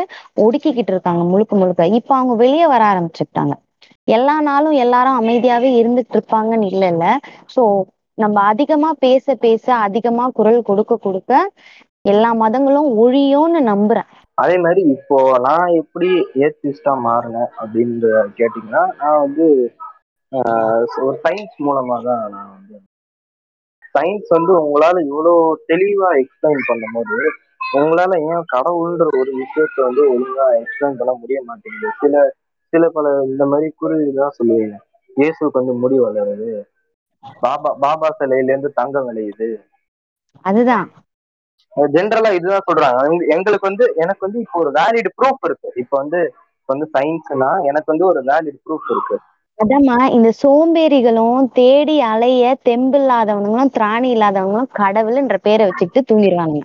ஒடுக்கிக்கிட்டு இருக்காங்க முழுக்க முழுக்க. இப்ப அவங்க வெளியே வர ஆரம்பிச்சுட்டாங்க. எல்லா நாளும் எல்லாரும் அமைதியாவே இருந்துட்டு இருப்பாங்கன்னு இல்ல இல்ல சோ நம்ம அதிகமா பேச பேச அதிகமா குரல் கொடுக்க கொடுக்க எல்லா மதங்களும் ஒழியும்னு நம்புறேன்.
அதே மாதிரி இப்போ நான் எப்படி ஏத்திஸ்டா மாறினேன் அப்படின்னு கேட்டீங்கன்னா நான் வந்து ஒரு சயின்ஸ் மூலமா தான் நான் வந்து சயின்ஸ் வந்து உங்களால இவ்வளோ தெளிவா எக்ஸ்பிளைன் பண்ணும்போது உங்களால ஏன் கடவுள்ன்ற ஒரு விஷயத்த வந்து ஒழுங்கா எக்ஸ்பிளைன் பண்ண முடிய மாட்டேங்குது? சில சில பல இந்த மாதிரி குருவிதான் சொல்லுவீங்க. இயேசுக்கு வந்து முடி வளருது. பாபா பாபா சிலையில இருந்து தங்கம் விளையுது.
அதுதான்.
ஜென்ரலா இதுதான் சொல்றாங்க. எங்க- எங்களுக்கு வந்து எனக்கு வந்து இப்போ ஒரு வேலிட் ப்ரூஃப் இருக்கு. இப்போ வந்து வந்து சயின்ஸ்னா எனக்கு வந்து ஒரு வேலிட் ப்ரூஃப் இருக்கு.
அதாம்மா இந்த சோம்பேறிகளும் தேடி அலைய தெம்பு இல்லாதவனுங்களும் திராணி இல்லாதவங்களும் கடவுள்ன்ற பேரை வச்சுக்கிட்டு தூங்கிடுவாங்க.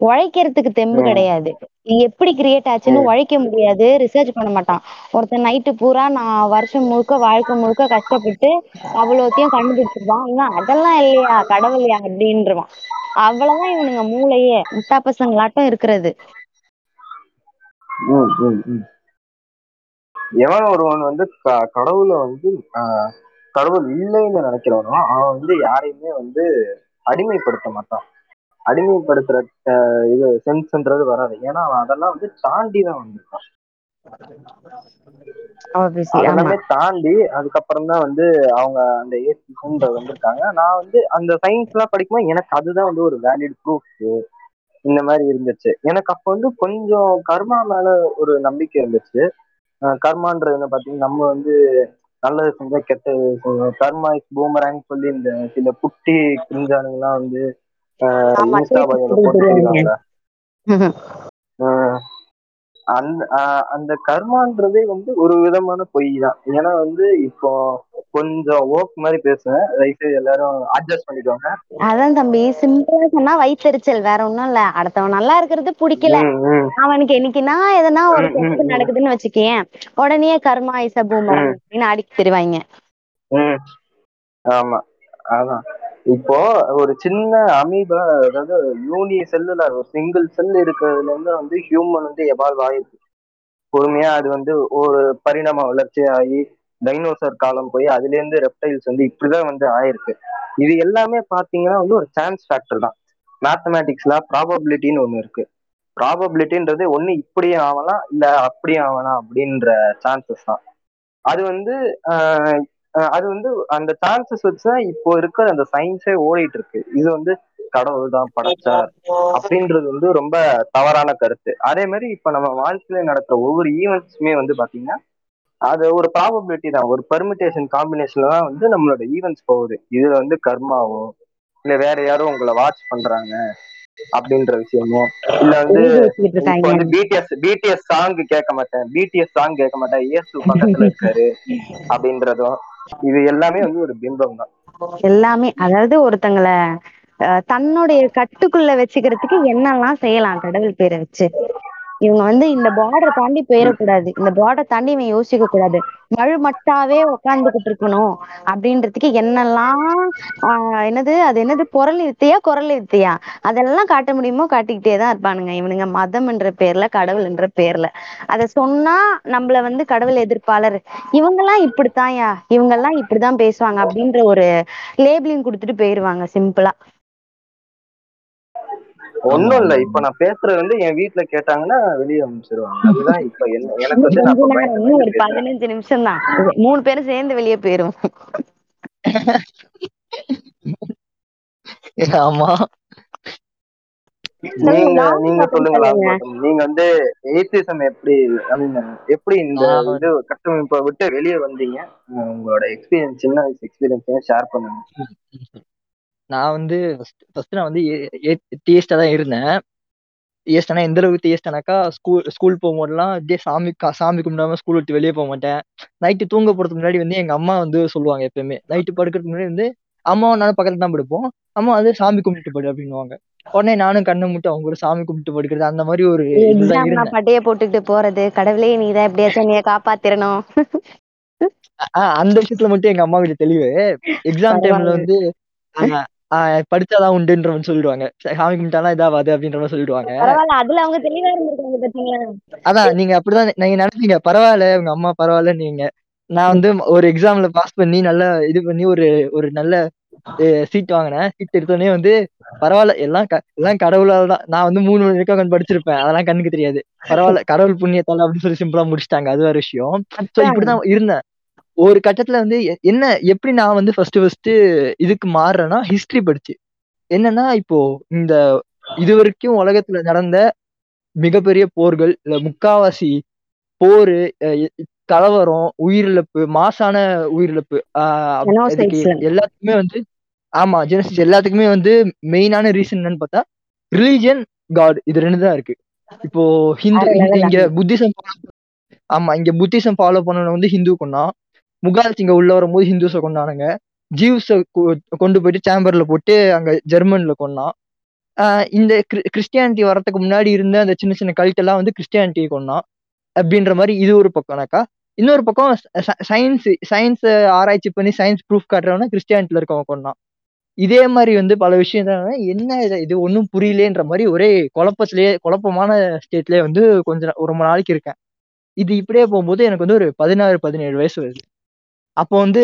உழைக்கிறதுக்கு தெம்பு. கிடையாது. எப்படி கிரியேட் ஆச்சுன்னு உழைக்க முடியாது. ரிசர்ச் பண்ண மாட்டான். ஒருத்தன் நைட்டு பூரா நான் வருஷம் முழுக்க வாழ்க்கை முழுக்க கஷ்டப்பட்டு அவ்வளோத்தையும் கண்டுபிடிச்சிருவான். அதெல்லாம் இல்லையா? கடவுளையா அப்படின்றவான். அவ்வளவுதான் இவனுங்க மூளையே. முட்டா பசங்களாட்டம் இருக்கிறது.
எவன் ஒருவன் வந்து க- கடவுளை வந்து ஆஹ், கடவுள் இல்லைன்னு நினைக்கிறவனோ அவன் வந்து யாரையுமே வந்து அடிமைப்படுத்த மாட்டான். அடிமைப்படுத்துற இது சென்ஸ்ன்றது வராது. ஏன்னா அவன் அதெல்லாம் வந்து தாண்டி தான் வந்திருக்கான். அதெல்லாமே தாண்டி அதுக்கப்புறம் தான் வந்து அவங்க அந்த ஏசின்ற வந்திருக்காங்க. நான் வந்து அந்த சயின்ஸ் எல்லாம் படிக்கும்போது எனக்கு அதுதான் வந்து ஒரு வேலிட் ப்ரூஃப் இந்த மாதிரி இருந்துச்சு. எனக்கு அப்ப வந்து கொஞ்சம் கர்மா மேல ஒரு நம்பிக்கை இருந்துச்சு. கர்மான்றது என்ன பாத்தீங்கன்னா நம்ம வந்து நல்லது செஞ்சா கெட்டது செய்வோம். கர்மா இஸ் பூமராங் சொல்லி இந்த சில குட்டி கிஞ்சானுங்கெல்லாம் வந்து இன்ஸ்டா போட்டு அந்த அந்த கர்மான்றதே வந்து ஒரு விதமான பொய் தான் ஏன்னா வந்து இப்போ கொஞ்சம் ஓக் மாதிரி பேசுவேன். தயவுசெய்து எல்லாரும் அட்ஜஸ்ட் பண்ணிக்கோங்க.
அதான் தம்பி சிம்பிளா சொன்னா வயித்தெரிச்சல். வேற ஒண்ணும் இல்ல. அடுத்தவன் நல்லா இருக்கிறது பிடிக்கல. அவனுக்கு என்னைக்குன்னா எதனா ஒரு. நடக்குதுன்னு வச்சுக்கேன். உடனே கர்மா இச பூமரங்
ம்.
அப்படின்னு அடிக்க தெரிவாங்க.
ஆமா. அதான். இப்போ ஒரு சின்ன அமீபா அதாவது யூனி செல்லுல ஒரு சிங்கிள் செல் இருக்கிறதுல இருந்து வந்து ஹியூமன் வந்து எவால்வ் ஆயிருக்கு. பொறுமையா அது வந்து ஒரு பரிணாம வளர்ச்சி ஆகி டைனோசர் காலம் போய் அதுல இருந்து ரெப்டைல்ஸ் வந்து இப்படிதான் வந்து ஆயிருக்கு. இது எல்லாமே பாத்தீங்கன்னா வந்து ஒரு சான்ஸ் ஃபேக்டர் தான். மேத்தமேட்டிக்ஸ்ல ப்ராபபிலிட்டின்னு ஒண்ணு இருக்கு. ப்ராபபிலிட்டின்றது ஒண்ணு இப்படியே ஆகலாம் இல்ல அப்படியே ஆகலாம் அப்படின்ற சான்சஸ் தான். அது வந்து அது வந்து அந்த சான்சஸ் வச்சு இப்போ இருக்கிற அந்த சயின்ஸே ஓடிட்டு இருக்கு இது வந்து கடவுள் தான் படைச்சார் அப்படின்றது வந்து ரொம்ப தவறான கருத்து. அதே மாதிரி இப்ப நம்ம வாழ்க்கையில நடக்கிற ஒவ்வொரு ஈவெண்ட்ஸுமே வந்து பாத்தீங்கன்னா அது ஒரு ப்ராபபிலிட்டி தான். ஒரு பெர்மிட்டேஷன் காம்பினேஷன்ல தான் வந்து நம்மளோட ஈவெண்ட்ஸ் போகுது. இதுல வந்து கர்மாவோ இல்ல வேற யாரும் உங்களை வாட்ச் பண்றாங்க அப்படின்ற விஷயமோ இல்ல வந்து வந்து பிடிஎஸ் பிடிஎஸ் சாங் கேட்க மாட்டேன். பிடிஎஸ் சாங் கேட்க மாட்டேன். இயேசு பக்கத்துல இருக்காரு அப்படின்றதும் இது எல்லாமே வந்து ஒரு பிம்பம் தான்.
எல்லாமே அதாவது ஒருத்தங்களை அஹ், தன்னுடைய கட்டுக்குள்ள வச்சுக்கிறதுக்கு என்னெல்லாம் செய்யலாம் கடவுள் பேரை வச்சு? இவங்க வந்து இந்த பார்டரை தாண்டி போயிடக்கூடாது இந்த பார்டர் தாண்டி இவன் யோசிக்க கூடாது மழுமட்டாவே உட்காந்துக்கிட்டு இருக்கணும் அப்படின்றதுக்கு என்னெல்லாம் ஆஹ் என்னது அது என்னது குரல் வித்தையா குரல் வித்தையா அதெல்லாம் காட்ட முடியுமோ காட்டிக்கிட்டே தான் இருப்பானுங்க. இவனுங்க மதம் என்ற பேர்ல கடவுள் என்ற பேர்ல. அத சொன்னா நம்மள வந்து கடவுள் எதிர்ப்பாளர். இவங்கெல்லாம் இப்படித்தான்யா. இவங்கெல்லாம் இப்படிதான் பேசுவாங்க அப்படின்ற ஒரு லேபிளிங் கொடுத்துட்டு போயிருவாங்க சிம்பிளா
ஒண்ணும் இல்ல. இப்ப நான் பேசுறது வந்து என் வீட்டுல கேட்டாங்கன்னா வெளியே அனுப்பிச்சிருவாங்க அதுதான் இப்ப என்ன எனக்கு வந்து
ஒரு பதினஞ்சு நிமிஷம் தான் மூணு பேரும் சேர்ந்து வெளியே போயிரும்
ஆமா.
நீங்க நீங்க சொல்லுங்களா. நீங்க வந்து எய்த்திசம் எப்படி எப்படி இந்த இது கட்டமைப்பை விட்டு வெளியே வந்தீங்க? உங்களோட எக்ஸ்பீரியன்ஸ் சின்ன வயசு எக்ஸ்பீரியன்ஸ் ஷேர் பண்ணுங்க.
நான் வந்து ஃபர்ஸ்ட் நான் வந்து தியஸ்டா தான் இருந்தேன். தியஸ்டானா எந்த அளவுக்கு தியஸ்டானாக்கா ஸ்கூல் ஸ்கூல் போகும்போதெல்லாம் அப்படியே சாமி சாமி கும்பிடாம ஸ்கூல் விட்டு வெளியே போக மாட்டேன். நைட்டு தூங்க போறதுக்கு முன்னாடி வந்து எங்க அம்மா வந்து சொல்லுவாங்க எப்பயுமே நைட்டு படுக்கிறதுக்கு முன்னாடி வந்து அம்மாவும் நானும் பக்கத்துல தான் படுப்போம். அம்மா வந்து சாமி கும்பிட்டு படு அப்படின்னுவாங்க. உடனே நானும் கண்ணை மூட்டு அவங்க ஒரு சாமி கும்பிட்டு படுக்கிறது அந்த மாதிரி ஒரு
பட்டைய போட்டுக்கிட்டு போறது. கடவுளே நீதான் எப்படியாச்சும் என்னைய காப்பாத்திரணும்.
அந்த விஷயத்துல மட்டும் எங்க அம்மா கொஞ்சம் தெளிவு. எக்ஸாம் டைம்ல வந்து ஆஹ் படிச்சாதான் உண்டுன்ற மாதிரி சொல்லிடுவாங்க சாமி கும்பிட்டாலாம் இதாவாது அப்படின்ற மாதிரி சொல்லிடுவாங்க
பரவாயில்ல அதுல அவங்க தெளிவா இருந்திருக்காங்க பாத்தீங்களா?
அதான் நீங்க அப்படிதான் நீங்க நினைச்சீங்க பரவாயில்ல உங்க அம்மா பரவாயில்ல நீங்க. நான் வந்து ஒரு எக்ஸாம்ல பாஸ் பண்ணி நல்லா இது பண்ணி ஒரு ஒரு நல்ல சீட் வாங்கினேன். சீட் எடுத்தோடனே வந்து பரவாயில்ல எல்லாம் எல்லாம் கடவுளால தான் நான் வந்து மூணு மணி வரைக்கும் உட்காந்து படிச்சிருப்பேன். அதெல்லாம் கண்ணுக்கு தெரியாது. பரவாயில்ல கடவுள் புண்ணியத்தால அப்படின்னு சொல்லி சிம்பிளா முடிச்சிட்டாங்க. அது வேற விஷயம். சோ இப்படிதான் இருந்தேன். ஒரு கட்டத்துல வந்து என்ன எப்படி நான் வந்து ஃபர்ஸ்ட் ஃபர்ஸ்ட் இதுக்கு மாறுறேன்னா ஹிஸ்டரி படிச்சு. என்னன்னா இப்போ இந்த இது வரைக்கும் உலகத்துல நடந்த மிகப்பெரிய போர்கள் இல்ல முக்காவாசி போரு கலவரம் உயிரிழப்பு மாசான உயிரிழப்பு எல்லாத்துக்குமே வந்து ஆமா ஜெனசிஸ் எல்லாத்துக்குமே வந்து மெயினான ரீசன் என்னன்னு பார்த்தா ரிலீஜன் காட் இது ரெண்டு தான் இருக்கு. இப்போ ஹிந்து இங்க புத்திசம் ஆமா இங்க புத்திசம் ஃபாலோ பண்ணவன வந்து ஹிந்து கொண்டான் முகால் சிங்க உள்ள வரும்போது ஹிந்துஸை கொண்டானுங்க. ஜீவ்ஸ கொண்டு போயிட்டு சேம்பர்ல போட்டு அங்க ஜெர்மன்ல கொண்டான் இந்த கிறிஸ்டியானிட்டி வரதுக்கு முன்னாடி இருந்த அந்த சின்ன சின்ன கல்ட்டெல்லாம் வந்து கிறிஸ்டியானிட்டி கொண்டான் அப்படின்ற மாதிரி இது ஒரு பக்கம்னாக்கா. இன்னொரு பக்கம் சயின்ஸ் சயின்ஸ் ஆராய்ச்சி பண்ணி சயின்ஸ் ப்ரூஃப் காட்டுறவன கிறிஸ்டியானிட்டில இருக்கவன் கொண்டான் இதே மாதிரி வந்து பல விஷயம் என்ன இது இது ஒன்றும் புரியலேன்ற மாதிரி ஒரே குழப்பத்திலேயே குழப்பமான ஸ்டேட்லேயே வந்து கொஞ்சம் ரொம்ப நாளைக்கு இருக்கேன். இது இப்படியே போகும்போது எனக்கு வந்து ஒரு பதினாறு பதினேழு வயசு வருது. அப்போ வந்து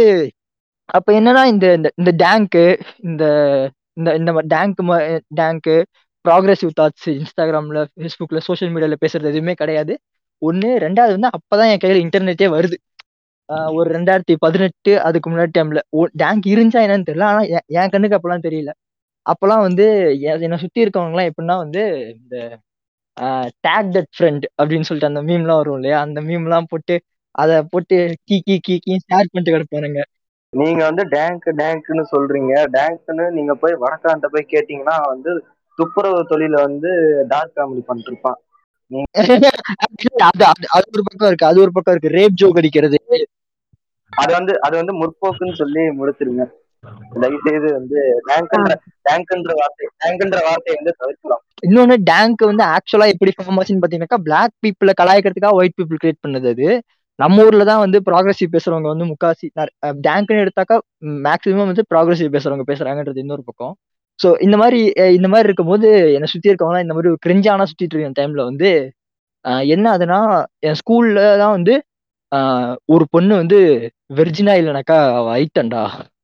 அப்ப என்னன்னா இந்த இந்த இந்த டேங்க்கு இந்த இந்த இந்த டேங்க் டேங்க்கு ப்ராக்ரெசிவ் தாட்ஸ் இன்ஸ்டாகிராம்ல ஃபேஸ்புக்ல சோஷியல் மீடியால பேசுறது எதுவுமே கிடையாது. ஒண்ணு ரெண்டாவது வந்து அப்பதான் என் கையில இன்டர்நெட்டே வருது. ஒரு ரெண்டாயிரத்தி பதினெட்டு அதுக்கு முன்னாடி டைம்ல டேங்க் இருந்துச்சா என்னன்னு தெரியல. ஆனா என் என் கண்ணுக்கு அப்பெல்லாம் தெரியல. அப்பெல்லாம் வந்து எ- என்னை சுத்தி இருக்கவங்கலாம் எப்படின்னா வந்து இந்த டேக் தட் ஃப்ரெண்ட் அப்படின்னு சொல்லிட்டு அந்த மீம்லாம் வரும் இல்லையா? அந்த மீம்லாம் போட்டு அதை போட்டு கீ கீ கீ கீ ஷேர் பண்ணிட்டு கிடப்பானுங்க.
நீங்க வந்து டேங்க் டேங்க்னு சொல்றீங்க. டேங்க்னு நீங்க போய் வடக்கான்ட்ட போய் கேட்டீங்கன்னா வந்து துப்புரவு தொழில வந்து டார்க் காமெடி பண்ணிட்டு இருப்பான்
அது அது அது ஒரு பக்கம் இருக்கு அது ஒரு பக்கம் இருக்கு. ரேப் ஜோக் அடிக்கிறது.
அது வந்து அது வந்து முற்போக்குன்னு சொல்லி முடிச்சிருங்க. தயவு செய்து வந்து டேங்க்ன்ற டேங்க்ன்ற வார்த்தை டேங்க்ன்ற வார்த்தையை வந்து தவிர்க்கலாம்.
இன்னொன்னு டேங்க் வந்து ஆக்சுவலா எப்படி ஃபார்ம் ஆச்சுன்னு பாத்தீங்கன்னாக்கா பிளாக் பீப்புளை கலாய்க்கிறதுக்காக ஒயிட் பீப்புள் கிரியேட் பண்ணது அது. நம்ம ஊர்ல தான் வந்து ப்ராக்ரஸிவ் பேசுறவங்க வந்து முக்காசி டேங்க்னு எடுத்தாக்கா மேக்ஸிமம் வந்து ப்ராக்ரஸிவ் பேசுறவங்க பேசுறாங்கன்றது இன்னொரு பக்கம். ஸோ இந்த மாதிரி இந்த மாதிரி இருக்கும்போது என்னை சுத்தி இருக்கவங்க இந்த மாதிரி ஒரு கிரிஞ்சானா சுத்திட்டு இருக்க டைம்ல வந்து என்ன அதுனா என் ஸ்கூல்ல தான் வந்து ஒரு பொண்ணு வந்து வெர்ஜினா இல்லைனாக்கா அவ ஐட்டண்டா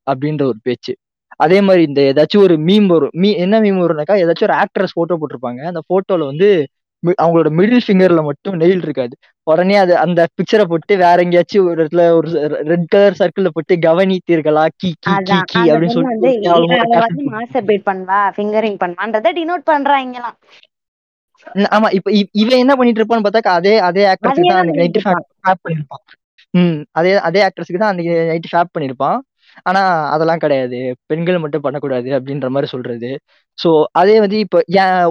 அப்படின்ற ஒரு பேச்சு. அதே மாதிரி இந்த ஏதாச்சும் ஒரு மீம் வரும். மீ என்ன மீம் வரும்னாக்கா ஏதாச்சும் ஒரு ஆக்ட்ரஸ் போட்டோ போட்டிருப்பாங்க. அந்த போட்டோல வந்து அவங்களோட மிடில் ஃபிங்கர்ல மட்டும் நெயில் இருக்காது. உடனே அது அந்த பிக்சரை போட்டு வேற எங்கேயாச்சும் ஒரு இடத்துல ஒரு ரெட் கலர் சர்க்கிள்ல போட்டு கவனித்தீர்களா? கி கி கி கி அப்படின்னு சொல்லிட்டு
மாஸ்டர்பேட் பண்ணுவா ஃபிங்கரிங் பண்ணுவான்றத டினோட் பண்றாங்கலாம்
ந- ஆமா இப்ப இவன் என்ன பண்ணிட்டு இருப்பான்னு பார்த்தாக்கா அதே அதே ஆக்ட்ரஸ்க்கு தான் நைட்டு
இருப்பான்
ஃபேப் பண்ணிருப்பான் ம் அதே அதே ஆக்ட்ரஸ்க்கு தான் அன்னைக்கு நைட்டு ஃபேப் பண்ணிருப்பான் ஆனா அதெல்லாம் கிடையாது. பெண்கள் மட்டும் பண்ணக்கூடாது அப்படின்ற மாதிரி சொல்றது. ஸோ அதே வந்து இப்போ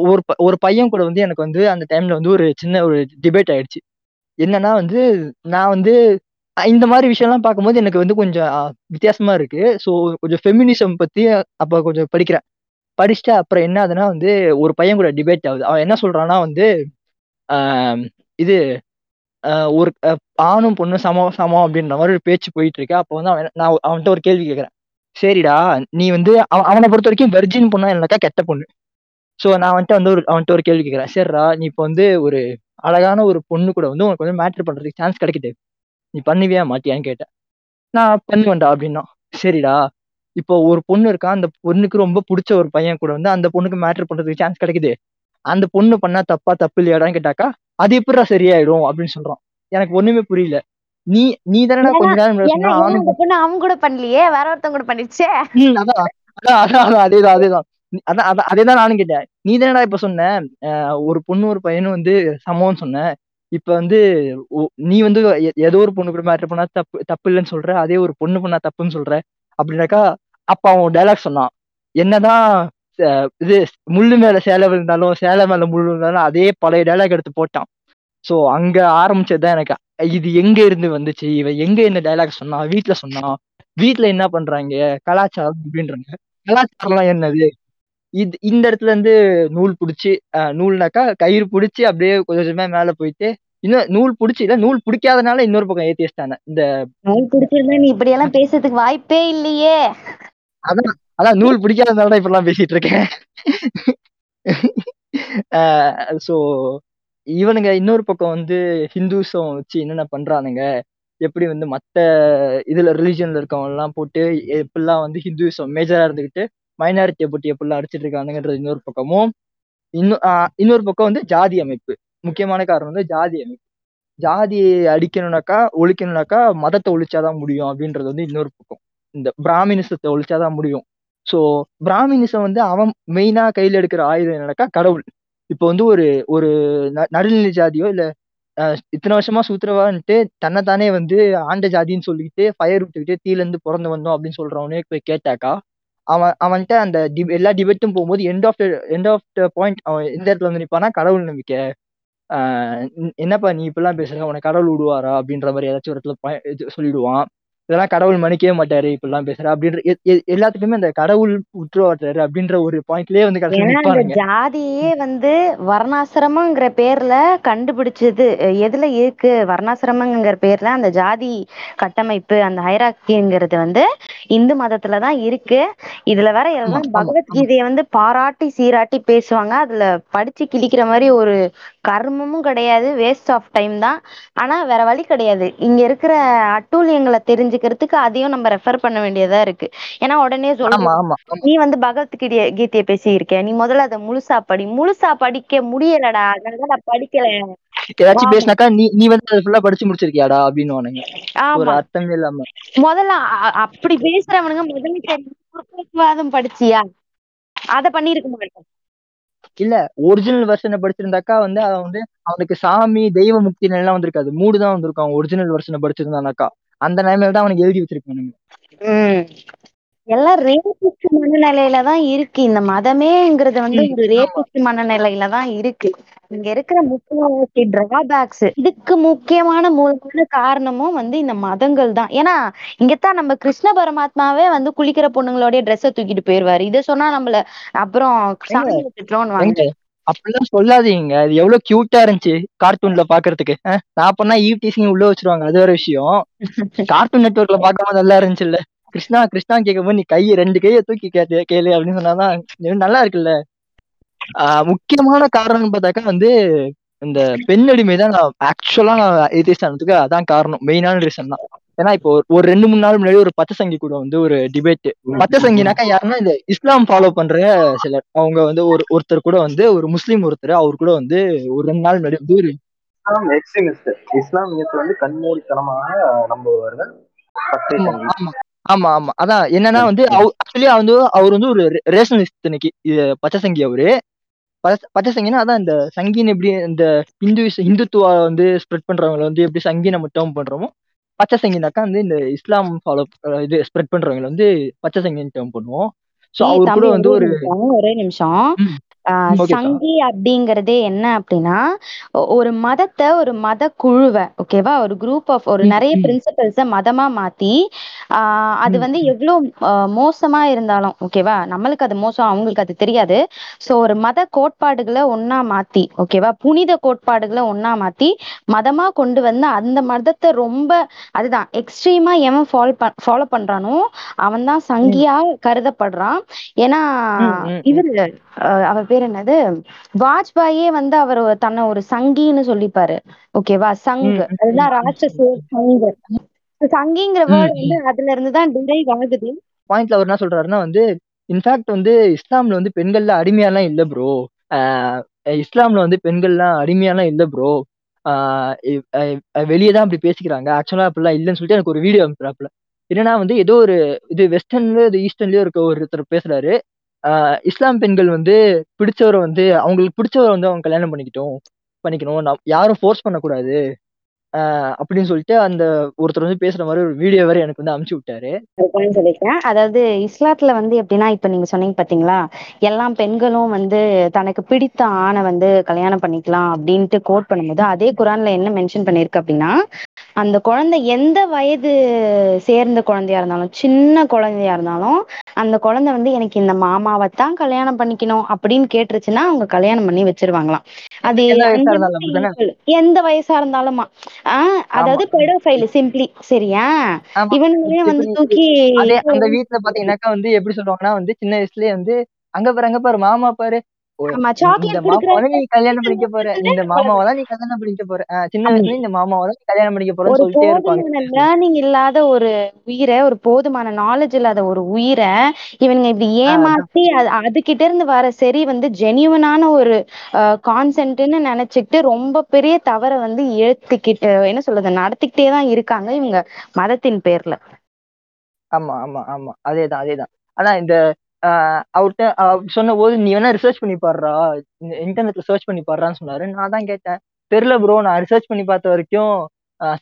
ஒரு ஒரு பையன் கூட வந்து எனக்கு வந்து அந்த டைம்ல வந்து ஒரு சின்ன ஒரு டிபேட் ஆயிடுச்சு. என்னன்னா வந்து நான் வந்து இந்த மாதிரி விஷயம்லாம் பார்க்கும்போது எனக்கு வந்து கொஞ்சம் வித்தியாசமா இருக்கு. ஸோ கொஞ்சம் ஃபெமினிசம் பத்தி அப்ப கொஞ்சம் படிக்கிறேன். படிச்சுட்டு அப்புறம் என்ன ஆகுதுன்னா வந்து ஒரு பையன் கூட டிபேட் ஆகுது. அவன் என்ன சொல்றான்னா வந்து இது ஒரு ஆணும் பொண்ணும் சமம் சமம் அப்படின்ற மாதிரி ஒரு பேச்சு போயிட்டு இருக்கு அப்போ வந்து அவன் நான் அவன்கிட்ட ஒரு கேள்வி கேட்குறேன் சரிடா நீ வந்து அவன் அவனை பொறுத்த வரைக்கும் வெர்ஜின் பொண்ணா இல்லைனாக்கா கெட்ட பொண்ணு. ஸோ நான் வந்துட்டு வந்து ஒரு அவன்கிட்ட ஒரு கேள்வி கேட்குறேன் சரிடா நீ இப்போ வந்து ஒரு அழகான ஒரு பொண்ணு கூட வந்து உனக்கு வந்து மேட்ரு பண்ணுறதுக்கு சான்ஸ் கிடைக்குது. நீ பண்ணுவியா மாட்டியான்னு கேட்டேன். நான் பண்ணுவேன்டா அப்படின்னா சரிடா இப்போ ஒரு பொண்ணு இருக்கா அந்த பொண்ணுக்கு ரொம்ப பிடிச்ச ஒரு பையன் கூட வந்து அந்த பொண்ணுக்கு மேட்ரு பண்ணுறதுக்கு சான்ஸ் கிடைக்குது. அந்த பொண்ணு பண்ணா தப்பா தப்பு இல்லையாடான்னு கேட்டாக்கா அது எப்படிடா சரியாயிடும் அப்படின்னு சொல்றான். எனக்கு ஒண்ணுமே புரியல. நீ நீ தானடா கொஞ்ச நேரம்
அவங்க கூட பண்ணலையே வேற ஒருத்தவங்க கூட பண்ணிடுச்சே?
ம், அதான் அதான் அதேதான் அதேதான். அதான் அதேதான் நானும் கேட்டேன். நீ தானடா இப்ப சொன்ன ஒரு பொண்ணு ஒரு பையனும் வந்து சமம்னு சொன்ன. இப்ப வந்து நீ வந்து ஏதோ ஒரு பொண்ணு கூட மேட்டர் பண்ணா தப்பு தப்பு இல்லைன்னு சொல்ற அதே ஒரு பொண்ணு பண்ணா தப்புன்னு சொல்ற அப்படின்னாக்கா அப்ப அவன் டைலாக் சொன்னான். என்னதான் இது முள்ளு மேல சேலை விழுந்தாலும் சேலை மேல முள்ளு விழுந்தாலும் அதே பழைய டைலாக் எடுத்து போட்டான். சோ அங்க ஆரம்பிச்சதுதான் எனக்கு. இது எங்க இருந்து வந்துச்சு? இவன் எங்க இந்த டைலாக் சொன்னா? வீட்ல சொன்னான் வீட்ல என்ன பண்றாங்க? கலாச்சாரம் அப்படின்றாங்க. கலாச்சாரம்லாம் என்னது? இது இந்த இடத்துல இருந்து நூல் பிடிச்சி நூல்னாக்கா கயிறு பிடிச்சி அப்படியே கொஞ்சம் கொஞ்சமா மேல போயிட்டு இன்னும் நூல் பிடிச்சி இல்ல நூல் பிடிக்காதனால இன்னொரு பக்கம் ஏத்தி வச்சிட்டாங்க இந்த
நூல் பிடிச்சிருந்தா நீ இப்படி எல்லாம் பேசுறதுக்கு வாய்ப்பே இல்லையே.
அதான். அதான் நூல் பிடிக்காதனால தான் இப்பெல்லாம் பேசிட்டு இருக்கேன் ஸோ இவனுங்க இன்னொரு பக்கம் வந்து ஹிந்துஸம் வச்சு என்னென்ன பண்றானுங்க? எப்படி வந்து மத்த இதுல ரிலிஜன்ல இருக்கவங்க எல்லாம் போட்டு எப்படிலாம் வந்து ஹிந்துஸம் மேஜரா இருந்துகிட்டு மைனாரிட்டியை போட்டு எப்படிலாம் அடிச்சிட்டு இருக்கானுங்கன்றது இன்னொரு பக்கமும். இன்னும் இன்னொரு பக்கம் வந்து ஜாதி அமைப்பு. முக்கியமான காரணம் வந்து ஜாதி அமைப்பு. ஜாதி அடிக்கணும்னாக்கா ஒழிக்கணும்னாக்கா மதத்தை ஒழிச்சாதான் முடியும் அப்படின்றது வந்து இன்னொரு பக்கம். இந்த பிராமினிசத்தை ஒழிச்சாதான் முடியும். ஸோ பிராமினிசம் வந்து அவன் மெயினா கையில எடுக்கிற ஆயுதம் என்னன்னாக்கா கடவுள். இப்போ வந்து ஒரு ஒரு ந- நடுநிலை ஜாதியோ இல்ல இத்தனை வருஷமா சூத்திரவான்ட்டு தன்னைத்தானே வந்து ஆண்ட ஜாதின்னு சொல்லிக்கிட்டு ஃபயர் விட்டுக்கிட்டு தீல இருந்து பிறந்து வந்தோம் அப்படின்னு சொல்றவனே போய் கேட்டாக்கா அவன் அவன்கிட்ட அந்த டி- எல்லா டிபேட்டும் போகும்போது end of end of the point அவன் எந்த இடத்துல வந்து நிற்பானா கடவுள் நம்பிக்கை. என்னப்பா நீ இப்பெல்லாம் பேசுற? உனக்கு கடவுள் விடுவாரா? அப்படின்ற மாதிரி ஏதாச்சும் ஒரு இடத்துல இது சொல்லிடுவான். இதெல்லாம் கடவுள் மன்னிக்கவே மாட்டாரு இப்படிலாம் பேசுற அப்படின்ற எல்லாத்துக்குமே அந்த கடவுள் விட்டுருவாட்டாரு அப்படின்ற ஒரு பாயிண்ட்லயே வந்து
ஜாதியே வந்து வர்ணாசிரமங்கிற பேர்ல கண்டுபிடிச்சது. எதுல இருக்கு? வர்ணாசிரமங்கிற பேர்ல அந்த ஜாதி கட்டமைப்பு அந்த ஹைராக்கிங்கிறது வந்து இந்து மதத்துலதான் இருக்கு. இதுல வேற எல்லாம் பகவத்கீதைய வந்து பாராட்டி சீராட்டி பேசுவாங்க. அதுல படிச்சு கிழிக்கிற மாதிரி ஒரு கர்மமும் கிடையாது. வேஸ்ட் ஆஃப் டைம் தான். ஆனா வேற வழி கிடையாது. இங்க இருக்கிற அட்டூழியங்களை தெரிஞ்சுக்கிறதுக்கு அதையும் நம்ம ரெஃபர் பண்ண வேண்டியதா இருக்கு. ஏன்னா உடனே சொல்லுவோம் நீ வந்து பகவத்கீதைய கீதைய பேசியிருக்க. நீ முதல்ல அதை முழுசா படி. முழுசா படிக்க முடியலடா. அதனால நான் படிக்கல.
ஏதாச்சும் பேசினாக்கா நீ நீ வந்து அதை ஃபுல்லா படிச்சு முடிச்சிருக்கியாடா அப்படின்னு ஒரு அர்த்தமே இல்லாம.
முதல்ல அப்படி பேசுறவனுங்க முதல்ல முற்போக்குவாதம் படிச்சியா? அத பண்ணிருக்க மாட்டேன்
இல்ல ஒரிஜினல் வெர்ஷனை படிச்சிருந்தாக்கா வந்து அவன் வந்து அவனுக்கு சாமி தெய்வ முக்தி எல்லாம் வந்திருக்காது. மூடு தான் வந்திருக்கும் ஒரிஜினல் வெர்ஷனை படிச்சிருந்தானாக்கா. அந்த நிலைமையில தான் அவனுக்கு எழுதி வச்சிருக்கானுங்க
உம் எல்லாம் ரேபிஸ்ட் மனநிலையில தான் இருக்கு. இந்த மதமேங்கிறது வந்து ஒரு ரேபிஸ்ட் மனநிலையில தான் இருக்கு. இங்க இருக்கிற முக்கியவாசி டிராபேக்ஸ் இதுக்கு முக்கியமான மூலமான காரணமும் வந்து இந்த மதங்கள் தான். ஏன்னா இங்கத்தான் நம்ம கிருஷ்ண பரமாத்மாவே வந்து குளிக்கிற பொண்ணுங்களோட ட்ரெஸ்ஸை தூக்கிட்டு போயிருவாரு. இத சொன்னா நம்மள அப்புறம்
ஏங்க
சாமியை திட்டுறோம்னு வாங்க.
அப்படிலாம் சொல்லாதீங்க. அது எவ்வளவு கியூட்டா இருந்துச்சு கார்ட்டூன்ல பாக்குறதுக்கு. நான் பண்ணா ஈவ் டீசிங் உள்ள வச்சிருவாங்க. அது வேற விஷயம். கார்ட்டூன் நெட்வொர்க்ல பார்க்கும்போது நல்லா இருந்துச்சுல்ல. கிருஷ்ணா கிருஷ்ணா கேட்கும்போது நீ கையை ரெண்டு கையை தூக்கி கேட்டு கேளு அப்படின்னு சொன்னாதான் நல்லா இருக்குல்ல. ஆஹ் முக்கியமான காரணம் பார்த்தாக்கா வந்து இந்த பெண் அடிமை தான் நான் ஆக்சுவலா நான் எதிர்த்து அதான் காரணம். மெயினான ரீசன் தான். ஏன்னா இப்போ ஒரு- ரெண்டு மூணு நாள் முன்னாடி ஒரு பச்சை சங்கி கூட வந்து ஒரு டிபேட் பச்சை சங்கினாக்கா யாருன்னா இந்த இஸ்லாம் ஃபாலோ பண்ற சிலர். அவங்க வந்து ஒரு ஒருத்தர் கூட வந்து ஒரு முஸ்லீம் ஒருத்தர் அவர் கூட வந்து ஒரு ரெண்டு நாள் முன்னாடி வந்து ஒரு
இஸ்லாம் எக்ஸ்ட்ரீமிஸ்ட் இஸ்லாமியத்தை வந்து கண்மூடித்தனமாக நம்புவார்கள்
ஆமா ஆமா. அதான் என்னன்னா வந்து ஆக்சுவலி வந்து அவர் வந்து ஒரு ரேஷனலிஸ்ட் இன்னைக்கு. பச்சை சங்கி அவரு. பச்சை சங்கினா அதான் இந்த சங்கின்னு எப்படி இந்த இந்துஸ் இந்துத்துவா வந்து ஸ்ப்ரெட் பண்றவங்களை வந்து எப்படி சங்கி நம்ம டேர்ம் பண்றோமோ பச்சை சங்கினாக்கா வந்து இந்த இஸ்லாம் ஃபாலோ இது ஸ்ப்ரெட் பண்றவங்களை வந்து பச்சை சங்கின்னு டேர்ம் பண்ணுவோம்.
ஏய்
அவர் கூட வந்து
ஒரே
ஒரு
நிமிஷம். சங்கி அப்படிங்கறதே என்ன அப்படின்னா ஒரு மதத்தை ஒரு மத குழுவை ஓகேவா? ஒரு குரூப் ஆஃப் ஒரு நிறைய பிரின்சிபல்ஸ மதமா மாத்தி ஆஹ் அது வந்து எவ்வளவு மோசமா இருந்தாலும் ஓகேவா? நம்மளுக்கு அது மோசம் அவங்களுக்கு அது தெரியாது. சோ ஒரு மத கோட்பாடுகளை ஒண்ணா மாத்தி ஓகேவா? புனித கோட்பாடுகளை ஒண்ணா மாத்தி மதமா கொண்டு வந்து அந்த மதத்தை ரொம்ப அதுதான் எக்ஸ்ட்ரீமா எவன் ஃபாலோ ஃபாலோ பண்றானோ அவன் தான் சங்கியா கருதப்படுறான். ஏன்னா இவரு அவர் பேர் என்னது? வாஜ்பாயே வந்து அவர் தன்னை ஒரு சங்கின்னு சொல்லிப்பாரு ஓகேவா? சங்
ம், ம்,
அதுதான் ராட்சச சங்கு. சங்கிங்கிற வேர்டு. வந்து அதுல இருந்து தான் டிரைவ் ஆகுது
பாயிண்ட்ல அவர் என்ன சொல்றாருன்னா வந்து இன்ஃபேக்ட் வந்து இஸ்லாம்ல வந்து பெண்கள்ல அடிமையாலாம் இல்ல ப்ரோ இஸ்லாம்ல வந்து பெண்கள்லாம் அடிமையாலாம் இல்ல ப்ரோ வெளியே தான் அப்படி பேசிக்கிறாங்க. ஆக்சுவலா அப்படிலாம் இல்லைன்னு சொல்லிட்டு எனக்கு ஒரு வீடியோ அனுப்புறாப்புல. என்னன்னா வந்து ஏதோ ஒரு இது வெஸ்டர்ன்லயோ இது ஈஸ்டர்ன்லயோ இருக்க ஒருத்தர் பேசுறாரு. இஸ்லாம் பெண்கள் வந்து பிடிச்சவரை வந்து அவங்களுக்கு பிடிச்சவரை வந்து அவங்க கல்யாணம் பண்ணிக்கிட்டோம் பண்ணிக்கணும். யாரும் ஃபோர்ஸ் பண்ணக்கூடாது. அப்படின்னு சொல்லிட்டு அந்த ஒருத்தர் வந்து பேசுற மாதிரி ஒரு வீடியோ வேற எனக்கு வந்து அமுச்சு விட்டாரு.
சொல்லிருக்கேன் அதாவது இஸ்லாத்துல வந்து எப்படின்னா இப்ப நீங்க சொன்னீங்க பாத்தீங்களா எல்லா பெண்களும் வந்து தனக்கு பிடித்த ஆணை வந்து கல்யாணம் பண்ணிக்கலாம் அப்படின்ட்டு கோட் பண்ணும்போது அதே குரான்ல என்ன மென்ஷன் பண்ணிருக்கு அப்படின்னா அந்த குழந்தை எந்த வயது சேர்ந்த குழந்தையா இருந்தாலும் சின்ன குழந்தையா இருந்தாலும் அந்த குழந்தை வந்து எனக்கு இந்த மாமாவை தான் கல்யாணம் பண்ணிக்கணும் அப்படின்னு கேட்டுருச்சுன்னா அவங்க கல்யாணம் பண்ணி வச்சிருவாங்களாம். அது
எந்த வயசா இருந்தாலும்?
ஆஹ் அதாவது பெடோஃபைல் சிம்பிளி சரியா? இவனுங்களே வந்து தூக்கி
அந்த வீட்டுல பாத்தீங்கன்னாக்கா வந்து எப்படி சொல்லுவாங்கன்னா வந்து சின்ன வயசுலயே வந்து அங்க பாரு அங்க பாரு மாமா பாரு கல்யாணம் பண்ணிக்க போற. இந்த மாமாவை நீ கல்யாணம் பண்ணிக்க போற. சின்ன வயசுல இந்த மாமாவை நீ கல்யாணம் பண்ணிக்க போறன்னு சொல்லிட்டே இருப்பாங்க.
லேர்னிங் இல்லாத ஒரு உயிரை ஒரு போதுமான நாலேஜ் இல்லாத ஒரு உயிரை இவனுங்க இப்படி. ஏமாத்தி அது அதுகிட்ட இருந்து வர சரி வந்து ஜெனியூனான ஒரு கான்சென்ட்னு நினைச்சுக்கிட்டு ரொம்ப பெரிய தவறை வந்து ஏத்துக்கிட்டு என்ன சொல்றது நடத்திக்கிட்டே தான் இருக்காங்க இவங்க மதத்தின் பேர்ல.
ஆமா ஆமா ஆமா. அதேதான் அதேதான். ஆனா இந்த அவர்கிட்ட சொன்ன போது நீ வேணா ரிசர்ச் பண்ணி பாடுறா இன்டர்நெட்ல சர்ச் பண்ணி பாடுறான்னு சொன்னாரு. நான் தான் கேட்டேன். தெரியல ப்ரோ நான் ரிசர்ச் பண்ணி பார்த்த வரைக்கும்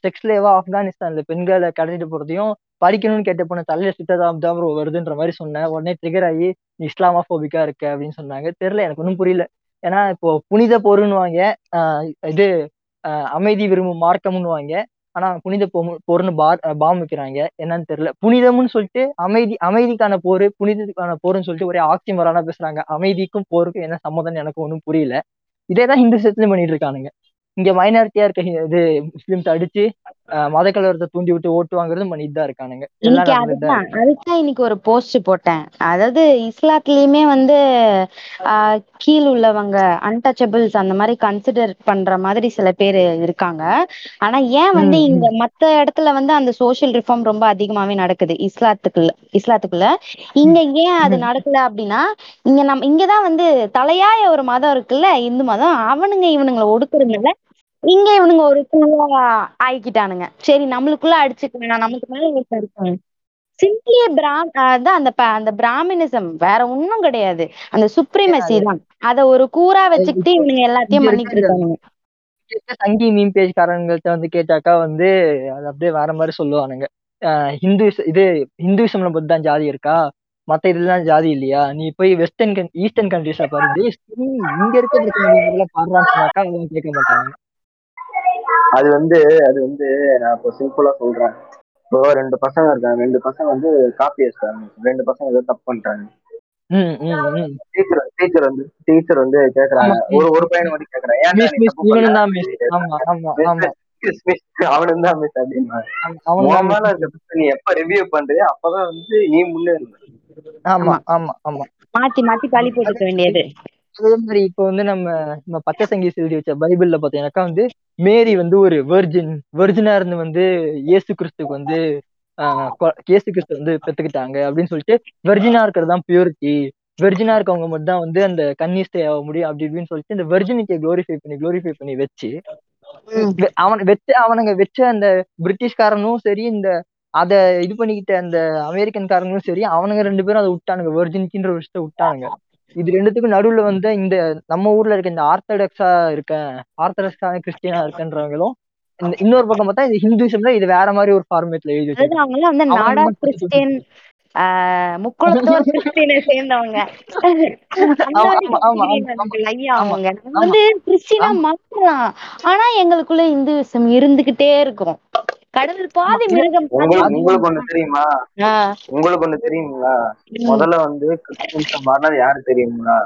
செக்ஸ்லேவா ஆப்கானிஸ்தான்ல பெண்களை கடத்திட்டு போறதையும் படிக்கணும்னு கேட்ட பொண்ணு தலையில சுட்டதான் தான் ப்ரோ வருதுன்ற மாதிரி சொன்னேன். உடனே ட்ரிகர் ஆகி நீ இஸ்லாமாஃபோபிக்கா இருக்க? அப்படின்னு சொன்னாங்க. தெரியல எனக்கு ஒன்றும் புரியல. ஏன்னா இப்போ புனித பொருள்னு வாங்க இது அமைதி விரும்பும் மார்க்கம்னு வாங்க ஆனா புனித பொ- போர்னு பார் பாம் வைக்கிறாங்க. என்னன்னு தெரியல. புனிதம்னு சொல்லிட்டு அமைதி அமைதிக்கான போர் புனிதத்துக்கான போர்னு சொல்லிட்டு ஒரே ஆக்சிமரானா பேசுறாங்க. அமைதிக்கும் போருக்கும் என்ன சம்மதம் எனக்கு ஒன்றும் புரியல. இதேதான் ஹிந்து சத்திலும் பண்ணிட்டு இருக்கானுங்க. இங்க மைனாரிட்டியா இருக்க இது முஸ்லிம்ஸ் அடிச்சு மத கலவரத்தை தூண்டி விட்டு ஓட்டு வாங்குறதும் பண்ணிட்டு தான் இருக்கானுங்க.
அதுதான் இன்னைக்கு ஒரு போஸ்ட் போட்டேன். அதாவது இஸ்லாத்துலயுமே வந்து கீழ் உள்ளவங்க அன்டச்சபிள்ஸ் அந்த மாதிரி கன்சிடர் பண்ற மாதிரி சில பேர் இருக்காங்க. ஆனா ஏன் வந்து இங்க மத்த இடத்துல வந்து அந்த சோஷியல் ரிஃபார்ம் ரொம்ப அதிகமாவே நடக்குது? இஸ்லாத்துக்குள்ள இஸ்லாத்துக்குள்ள. இங்க ஏன் அது நடக்கல அப்படின்னா இங்க நம்ம இங்கதான் வந்து தலையாய ஒரு மதம் இருக்குல்ல இந்து மதம். அவனுங்க இவனுங்களை ஒடுக்குறதுனால இங்க இவனுங்க ஒரு குழுவா ஆயிக்கிட்டானுங்க. சரி நம்மளுக்குள்ள அடிச்சுக்கலாம். நமக்கு மேல ஒருத்தன் இருக்கான். சிம்பிளி பிராம் அதான் அந்த அந்த பிராமினிசம் வேற ஒண்ணும் கிடையாது. அந்த சுப்ரீமசி தான். அத ஒரு கூறா வச்சுக்கிட்டு இவனுங்க எல்லாத்தையும் பண்ணிட்டு
இருக்க
இருக்கானுங்க.
இருக்க சங்கி மீன் பேஜ் காரங்கள்ட்ட வந்து கேட்டாக்கா வந்து அது அப்படியே வேற மாதிரி சொல்லுவானுங்க. ஆஹ் ஹிந்துஸ் இது ஹிந்துவிசம்ல பத்தி தான் ஜாதி இருக்கா? மத்த இதுலாம் ஜாதி இல்லையா? நீ போய் வெஸ்டர்ன் ஈஸ்டர்ன் கண்ட்ரீஸ்ல பாரு. டேய் சரி, இங்க இருக்க பிரச்சனை எல்லாம் பாடுறான்னு சொன்னாக்கா அவங்க கேட்க மாட்டாங்க
அது வந்து அது வந்து நான் இப்போ சிம்பிளா சொல்றேன். இப்போ ரெண்டு பசங்க இருக்காங்க. ரெண்டு பசங்க வந்து காப்பி அடிச்சாங்க ரெண்டு பசங்க ஏதோ தப்பு பண்றாங்க
ம் ம் ம்.
டீச்சர் டீச்சர் வந்து டீச்சர் வந்து கேக்குறாங்க. ஒரு ஒரு பையன் வந்து கேக்குறான்
மிஸ்
நீ
மிஸ்
அவனும் தான் மிஸ் அப்படின்னா. நீ எப்ப ரிவ்யூ பண்றியோ அப்பதான் வந்து நீ முன்னேறு
ஆமா ஆமா ஆமா.
மாத்தி மாத்தி பழி போட்டுக்க வேண்டியது.
அதே மாதிரி இப்போ வந்து நம்ம நம்ம பச்சை சங்கி எழுதி வச்ச பைபிள்ல பாத்தீங்கன்னாக்கா வந்து மேரி வந்து ஒரு வெர்ஜின் வெர்ஜினா இருந்து வந்து இயேசு கிறிஸ்துக்கு வந்து இயேசு கிறிஸ்து வந்து பெத்துக்கிட்டாங்க அப்படின்னு சொல்லிட்டு வெர்ஜினா இருக்கிறது தான் பியூரிட்டி வெர்ஜினா இருக்கவங்க மட்டும் தான் வந்து அந்த கன்னிஸ்டே ஆக முடியும் அப்படி இப்படின்னு சொல்லிட்டு இந்த வெர்ஜினிட்டியை க்ளோரிஃபை பண்ணி க்ளோரிஃபை பண்ணி வச்சு அவன் வச்ச அவனுங்க வச்ச அந்த பிரிட்டிஷ்காரனும் சரி இந்த அத இது பண்ணிக்கிட்ட அந்த அமெரிக்கன்காரங்களும் சரி அவனுங்க ரெண்டு பேரும் அதை விட்டானுங்க வெர்ஜினிட்டின்ற ஒரு விஷயத்த விட்டானுங்க. இது ரெண்டுத்துக்கும் நடுவுல வந்து இந்த நம்ம ஊர்ல இருக்க இந்த ஆர்த்தடாக்ஸா இருக்க ஆர்த்தடாக்ஸான கிறிஸ்டியனா இருக்கன்றவங்களும் இன்னொரு பக்கம் பார்த்தா இது ஹிந்துசம்ல இது வேற மாதிரி ஒரு ஃபார்மேட்ல எழுதி
அவங்க வந்து நாடா கிறிஸ்டியன் முக்குளத்தோர் கிறிஸ்டியனை சேர்ந்தவங்க. கிறிஸ்டியன் அவங்க வந்து கிறிஸ்டினா
ஆமா.
மாறலாம் ஆனா எங்களுக்குள்ள இந்துவிசம் இருந்துகிட்டே இருக்கும்.
ஆமா
பாதி மிருகம்
உங்களுக்கு ஒண்ணு தெரியுமா? உங்களுக்கு ஒண்ணு தெரியுங்களா? முதல்ல வந்து கிறிஸ்டியன்ஸா மாறினது யாரு தெரியுங்களா?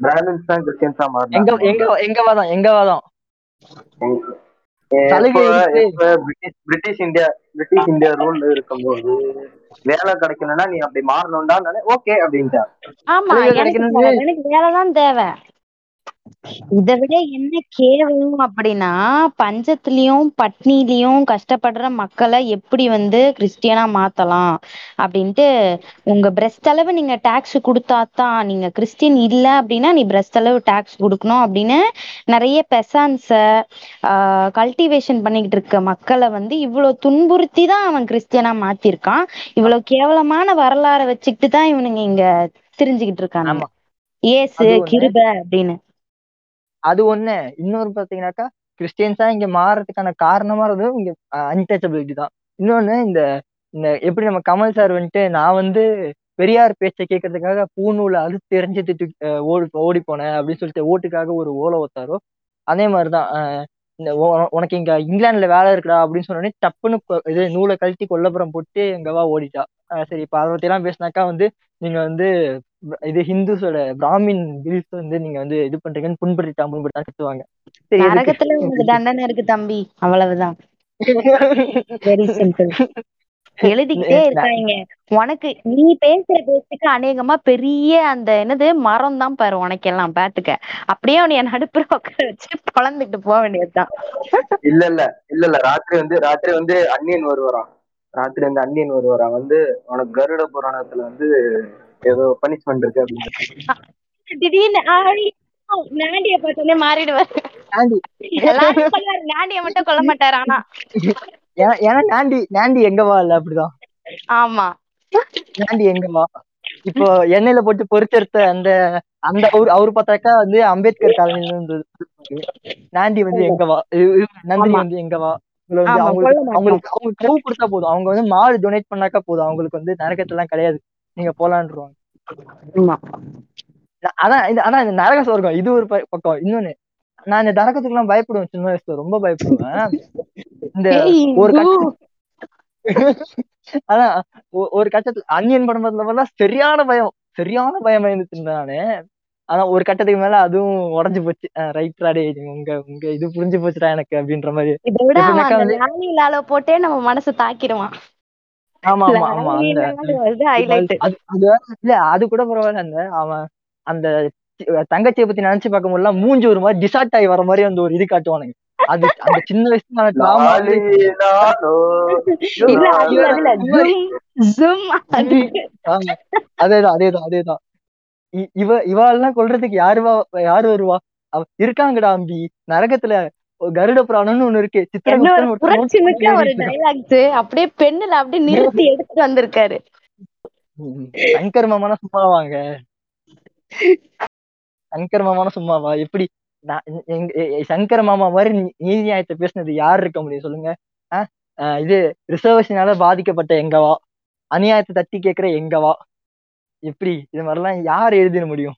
பிராமின்ஸ் தான் கிறிஸ்டியன்ஸா
எங்க
மாறினாங்க
எங்க எங்க வாதம் எங்க வாதம்
British British India British India ரூல்ல இருக்கும்போது வேலை கிடைக்கணும்னா நீ அப்படி மாறணும்டா ஓகே அப்படின்ட்டா
ஆமா எனக்கு எனக்கு வேலைதான் தேவை. இதை விட என்ன கேவலம் அப்படின்னா பஞ்சத்திலயும் பட்னிலயும் கஷ்டப்படுற மக்களை எப்படி வந்து கிறிஸ்டியனா மாத்தலாம் அப்படின்ட்டு உங்க பிரஸ்ட் அளவு நீங்க டாக்ஸ் கொடுத்தாதான் நீங்க கிறிஸ்டின் இல்ல அப்படின்னா நீ பிரஸ்ட் அளவு டாக்ஸ் கொடுக்கணும் அப்படின்னு நிறைய பெசான்ஸ ஆஹ் கல்டிவேஷன் பண்ணிக்கிட்டு இருக்க மக்களை வந்து இவ்வளவு துன்புறுத்தி தான் அவன் கிறிஸ்டியனா மாத்திருக்கான். இவ்வளவு கேவலமான வரலாறை வச்சுக்கிட்டு தான் இவனுங்க இங்க திரிஞ்சுக்கிட்டு இருக்கானுங்க.
ஆமா.
ஏசு கிருப அப்படின்னு.
அது ஒண்ணு. இன்னொரு பாத்தீங்கன்னாக்கா கிறிஸ்டியன்ஸா இங்க மாறதுக்கான காரணமா இருந்தது இங்க அன்டச்சபிலிட்டி தான். இன்னொன்னு இந்த இந்த எப்படி நம்ம கமல் சார் வந்துட்டு நான் வந்து பெரியார் பேச்சை கேட்கறதுக்காக பூநூலை தெரிஞ்சு திட்டு ஓடி ஓடி போனேன் அப்படின்னு சொல்லிட்டு ஓட்டுக்காக ஒரு ஓலை ஒத்தாரோ அதே மாதிரிதான் இந்த உனக்கு இங்க இங்கிலாந்துல வேலை இருக்குடா அப்படின்னு சொன்னோடனே டப்புன்னு இது நூலை கழட்டி கொல்லப்புறம் போட்டு எங்கவா ஓடிட்டா. சரி இப்ப அதை பத்தி எல்லாம் பேசினாக்கா வந்து நீங்க வந்து இது ஹிந்துஸோட பிராமின் பில்ஸ் வந்து நீங்க வந்து இது பண்றீங்கன்னு புண்படுத்திட்டா புண்படுத்தா கத்துவாங்க. சரி
நரகத்துல உனக்கு தண்டனை இருக்கு தம்பி அவ்வளவுதான். வெரி சிம்பிள் எழுதிக்கிட்டே இருக்காங்க உனக்கு நீ பேசுற பேச்சுக்கு அநேகமா பெரிய அந்த என்னது மரம் தான் பாரு உனக்கெல்லாம் பாத்துக்க அப்படியே உன்னைய நடுப்புற உட்கார வச்சு பொழந்துட்டு போக வேண்டியதுதான்.
இல்ல இல்ல இல்ல இல்ல. ராத்திரி வந்து ராத்திரி வந்து அன்னியன் வருவாராம் ராத்திரி வந்து அன்னியன் வருவாராம் வந்து உனக்கு கருட புராணத்துல வந்து ஏதோ பனிஷ்மெண்ட் இருக்கு அப்படின்னு
திடீர்னு ஐயோ, நாண்டிய பார்த்தோன்னே மாறிடுவாரு.
நாண்டி.
நாண்டிய மட்டும் கொல்ல மாட்டாரு ஆனா.
ஏன்னா நாண்டி நாண்டி எங்கவா இல்ல அப்படிதான்.
ஆமா.
நாண்டி எங்கவா இப்போ எண்ணெயில போட்டு பொரிச்செடுத்த அந்த அந்த அவரு அவரு பார்த்தாக்கா வந்து அம்பேத்கர் காலனில இருந்து நாண்டி வந்து எங்கவா நந்தினி. வந்து எங்கவா வந்து
ஆமா,
அவங்களுக்கு. அவங்களுக்கு கவு கொடுத்தா போதும். அவங்க வந்து மாடு டொனேட் பண்ணாக்கா போதும். அவங்களுக்கு வந்து நரகத்தெல்லாம் கிடையாது. நீங்க நா- அதான் இது அதான் இந்த நரக சொர்க்கம். இது ஒரு பக்கம். இன்னொன்னு நான் இந்த நரகத்துக்கு எல்லாம் பயப்படுவேன் சின்ன வயசுல. ரொம்ப பயப்படுவேன். இந்த ஒரு அதான் ஒரு கட்டத்துல அன்னியன் படம் பார்த்ததுல சரியான பயம். சரியான பயம் இருந்தேன் நானு. ஆனா ஒரு கட்டத்துக்கு மேல அதுவும் உடஞ்சு போச்சு. ரைட் ராடே உங்க உங்க இது புரிஞ்சு போச்சுடா எனக்கு அப்படின்ற மாதிரி.
போட்டே நம்ம மனசு தாக்கிடுவான்.
ஆமா ஆமா ஆமா. அந்த
அது
இல்ல அது கூட பரவாயில்ல. அந்த அவன் அந்த தங்கச்சியை பத்தி நினைச்சு பார்க்கும் போதெல்லாம் மூஞ்சி ஒரு மாதிரி டிசார்ட் ஆகி வர மாதிரி அந்த ஒரு இது காட்டுவானுங்க. அது அந்த சின்ன வயசுல அதேதான் அதேதான் அதேதான். இ- இவ இவாளெல்லாம் கொல்றதுக்கு யாரு வா யாரு வருவா? அவ இருக்காங்கடா அம்பி. நரகத்துல கருட புராணம்னு ஒண்ணு இருக்கு. சித்திரகுப்தன்
ஒரு. டைலாக்ஸ் அப்படியே பெண்ணுல அப்படியே நிறுத்தி எடுத்துட்டு வந்திருக்காரு.
சங்கர் மாமான சும்மாவாங்க. சங்கர் மாமான சும்மாவா? எப்படி? சங்கர் மாமா மாதிரி நீதி நியாயத்தை பேசுனது யார் இருக்க முடியும் சொல்லுங்க. இது ரிசர்வேஷனால பாதிக்கப்பட்ட எங்கவா? அநியாயத்தை தட்டி கேக்குற எங்கவா? எப்படி? இது மாதிரிலாம் யார் எழுதிட முடியும்?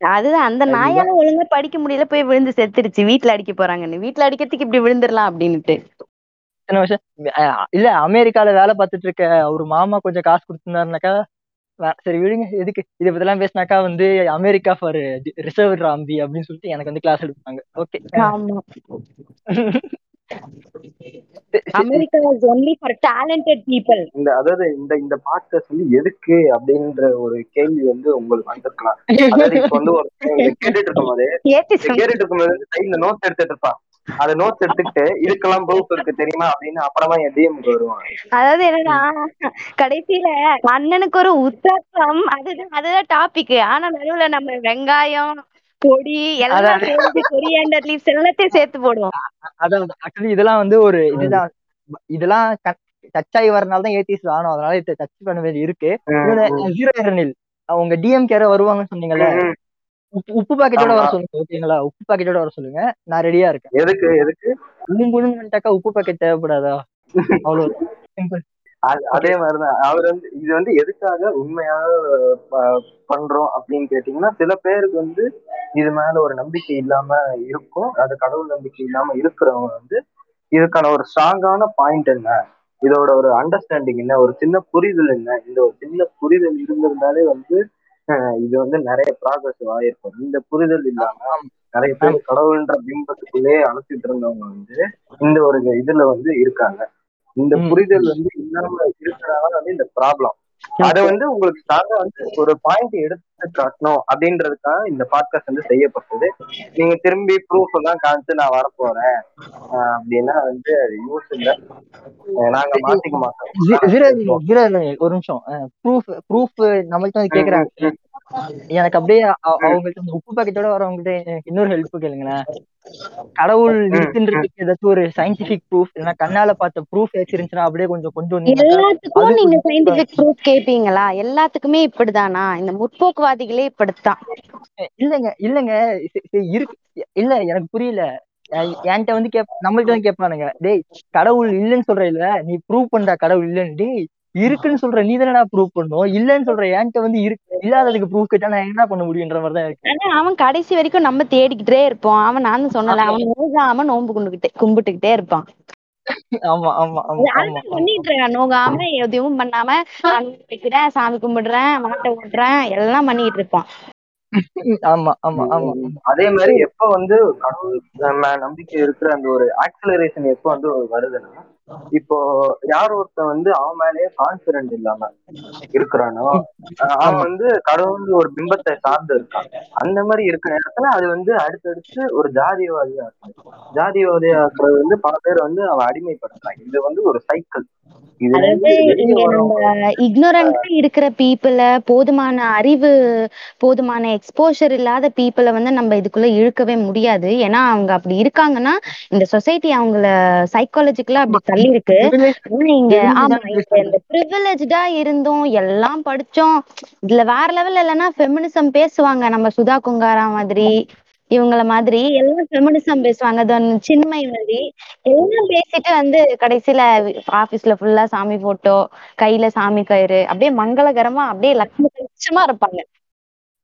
அதுதான் அந்த. நாயால ஒழுங்கா படிக்க முடியல போய் விழுந்து செத்துருச்சு வீட்டுல அடிக்க போறாங்கன்னு வீட்டுல அடிக்கிறதுக்கு இப்படி விழுந்துடலாம்
அஹ் இல்ல அமெரிக்கால வேலை பார்த்துட்டு இருக்க ஒரு மாமா கொஞ்சம் காசு கொடுத்திருந்தாருனாக்கா சரி விடுங்க எதுக்கு? இதை பத்திலாம் பேசினாக்கா வந்து அமெரிக்கா ஃபார் ரிசர்வ் ராம்பி அப்படின்னு சொல்லிட்டு எனக்கு வந்து கிளாஸ் எடுப்பாங்க. Okay
America is only for talented people
இந்த அதாவது இந்த இந்த பாட்காஸ்ட் வந்து எதுக்கு அப்படின்ற ஒரு கேள்வி வந்து உங்களுக்கு வந்திருக்கலாம். அதாவது இப்ப வந்து ஒரு கேட்டுட்டு இருக்கும் போது
ஏத்தி
இதை கேட்டுட்டு இருக்கும்போது கையில நோட்ஸ் எடுத்துட்டு இருப்பான். அதை நோட்ஸ் எடுத்துக்கிட்டு இதுக்கெல்லாம் ப்ரூஃப் இருக்கு தெரியுமா அப்படின்னு அப்புறமா என் டிஎம்க்கு வருவான்.
அதாவது என்னன்னா கடைசியில அண்ணனுக்கு ஒரு உத்தரம் அதுதான் அதுதான் டாபிக் ஆனா நடுவுல நம்ம வெங்காயம் பொடி எல்லாம்
அதாவது-
சேர்த்து கொரியாண்டர் லீவ்ஸ் எல்லாத்தையும் சேர்த்து போடுவோம்.
அதான் ஆக்சுவலி இதெல்லாம் வந்து ஒரு இதுதான். இதெல்லாம் டச் ஆகி வரனால தான் ஏடிஸ் ஆனோம் அதனால இதை டச் பண்ண வேண்டி இருக்கு. ஜீரோ இரணில் அவங்க டிஎம் கேர வருவாங்கன்னு சொன்னீங்கல்ல. உப்பு உப்பு பாக்கெட்டோட வர. சொல்லுங்க ஓகேங்களா? உப்பு பாக்கெட்டோட வர சொல்லுங்க. நான் ரெடியா இருக்கேன்.
எதுக்கு எதுக்கு?
வந்துட்டாக்கா உப்பு பாக்கெட் தேவைப்படாதா? அவ்வளவு சிம்பிள்
அது- அதே மாதிரிதான். அவர் வந்து இது வந்து எதுக்காக உண்மையாக ப- பண்றோம் அப்படின்னு கேட்டீங்கன்னா சில பேருக்கு வந்து இது மேல ஒரு நம்பிக்கை இல்லாம இருக்கும். அது கடவுள் நம்பிக்கை இல்லாம இருக்கிறவங்க வந்து இதுக்கான ஒரு ஸ்ட்ராங்கான பாயிண்ட் என்ன? இதோட ஒரு அண்டர்ஸ்டாண்டிங் என்ன? ஒரு சின்ன புரிதல் என்ன? இந்த ஒரு சின்ன புரிதல் இருந்திருந்தாலே வந்து இது வந்து நிறைய ப்ராக்ரஸ் ஆயிருக்கும். இந்த புரிதல் இல்லாம நிறைய பேர் கடவுள்ன்ற பிம்பத்துக்குள்ளேயே அழைச்சிட்டு இருந்தவங்க வந்து இந்த ஒரு இதுல வந்து இருக்காங்க. இந்த. புரிதல் வந்து இல்லாம இருக்கிறனால வந்து இந்த ப்ராப்ளம் அத வந்து உங்களுக்கு ஸ்ட்ராங்கா வந்து ஒரு பாயிண்ட் எடுத்து காட்டணும் அப்படின்றதுக்காக இந்த பாட்காஸ்ட் வந்து செய்யப்பட்டது. நீங்க திரும்பி ப்ரூஃப் எல்லாம் காமிச்சு நான் வரப்போறேன். அப்படின்னா வந்து அது யூஸ் இல்ல. நாங்க மாத்திக்க மாட்டோம்.
ஒரு நிமிஷம். ப்ரூஃப் ப்ரூஃப் நம்மள்ட்ட கேக்குறாங்க. எனக்கு அப்படியே அவங்கள்ட்ட உப்பு பாக்கெட்டோட வரவங்கள்ட்ட இன்னொரு ஹெல்ப் கேளுங்களேன். கடவுள் இருக்குன்றதுக்கு ஏதாச்சும் ஒரு சயின்டிபிக் ப்ரூஃப் இல்லைன்னா கண்ணால பார்த்த ப்ரூஃப் ஏதாச்சும் இருந்துச்சுன்னா அப்படியே கொஞ்சம் கொண்டு
எல்லாத்துக்கும் நீங்க சயின்டிபிக் ப்ரூஃப் கேப்பீங்களா? எல்லாத்துக்குமே இப்படிதானா? இந்த முற்போக்குவாதிகளே இப்படித்தான்.
இல்லங்க இல்லங்க. இருக்கு. இல்ல எனக்கு புரியல. என்- என்கிட்ட வந்து கேப் நம்மள்ட்ட வந்து கேட்பானுங்க டேய் கடவுள் இல்லைன்னு சொல்ற இல்ல நீ ப்ரூவ் பண்ற கடவுள் இல்லைன்னு. டேய் இருக்குன்னு சொல்ற நீ தானடா ப்ரூவ் பண்ணும். இல்லைன்னு சொல்ற என்கிட்ட வந்து இருக்கு இல்லாததுக்கு ப்ரூஃப் கேட்டா நான் என்ன பண்ண முடியுன்ற மாதிரி தான் இருக்கு.
ஆனா அவன் கடைசி வரைக்கும் நம்ம தேடிக்கிட்டே இருப்போம். அவன் நான் சொன்னல அவன் நோகாம நோன்பு கும்பிட்டுக்கிட்டே கும்பிட்டுக்கிட்டே இருப்பான்.
ஆமா ஆமா ஆமா
பண்ணிட்டு இருக்கான் நோகாம எதுவும் பண்ணாம சாமி வைக்கிறேன் சாமி கும்பிடுறேன் மாட்டை ஓட்டுறேன் எல்லாம் பண்ணிட்டு இருப்பான்.
ஆமா ஆமா ஆமா.
அதே மாதிரி எப்ப வந்து கடவுள் நம்பிக்கை இருக்கிற அந்த ஒரு ஆக்சலரேஷன் எப்ப வந்து வருதுன்னா இப்போ யார் ஒருத்தன் வந்து அவன் மேலேயே கான்பிடன்ட் இல்லாம இருக்கிறானோ அவன் வந்து கடவுள் ஒரு பிம்பத்தை சார்ந்து இருக்கான். அந்த மாதிரி இருக்கிற நேரத்துல அது வந்து அடுத்தடுத்து ஒரு ஜாதிவாதியா இருக்கு ஜாதிவாதியா இருக்கிறது வந்து பல பேர் வந்து அவன் அடிமைப்படுத்துறான் இது வந்து ஒரு சைக்கிள்
இக்னோரண்டா இருக்கிற பீப்புள போதுமான அறிவு போதுமான எக்ஸ்போஷர் இல்லாத பீப்புளை வந்து நம்ம இதுக்குள்ள இழுக்கவே முடியாது. ஏன்னா அவங்க அப்படி இருக்காங்கன்னா இந்த சொசைட்டி அவங்கள சைக்காலஜிக்கலா அப்படி தள்ளி இருக்கு இங்க ஆமா இந்த ப்ரிவிலேஜ்டா இருந்தோம். எல்லாம் படிச்சோம். இதுல வேற லெவல் இல்லைன்னா ஃபெமினிசம் பேசுவாங்க. நம்ம சுதா குங்காரா மாதிரி இவங்கள மாதிரி. எல்லாம் ஃபெமினிசம் பேசுவாங்க. சின்மை மாதிரி. எல்லாம் பேசிட்டு வந்து கடைசியில ஆபீஸ்ல ஃபுல்லா சாமி போட்டோ கையில சாமி கயிறு. அப்படியே மங்களகரமா அப்படியே லட்சமா இருப்பாங்க.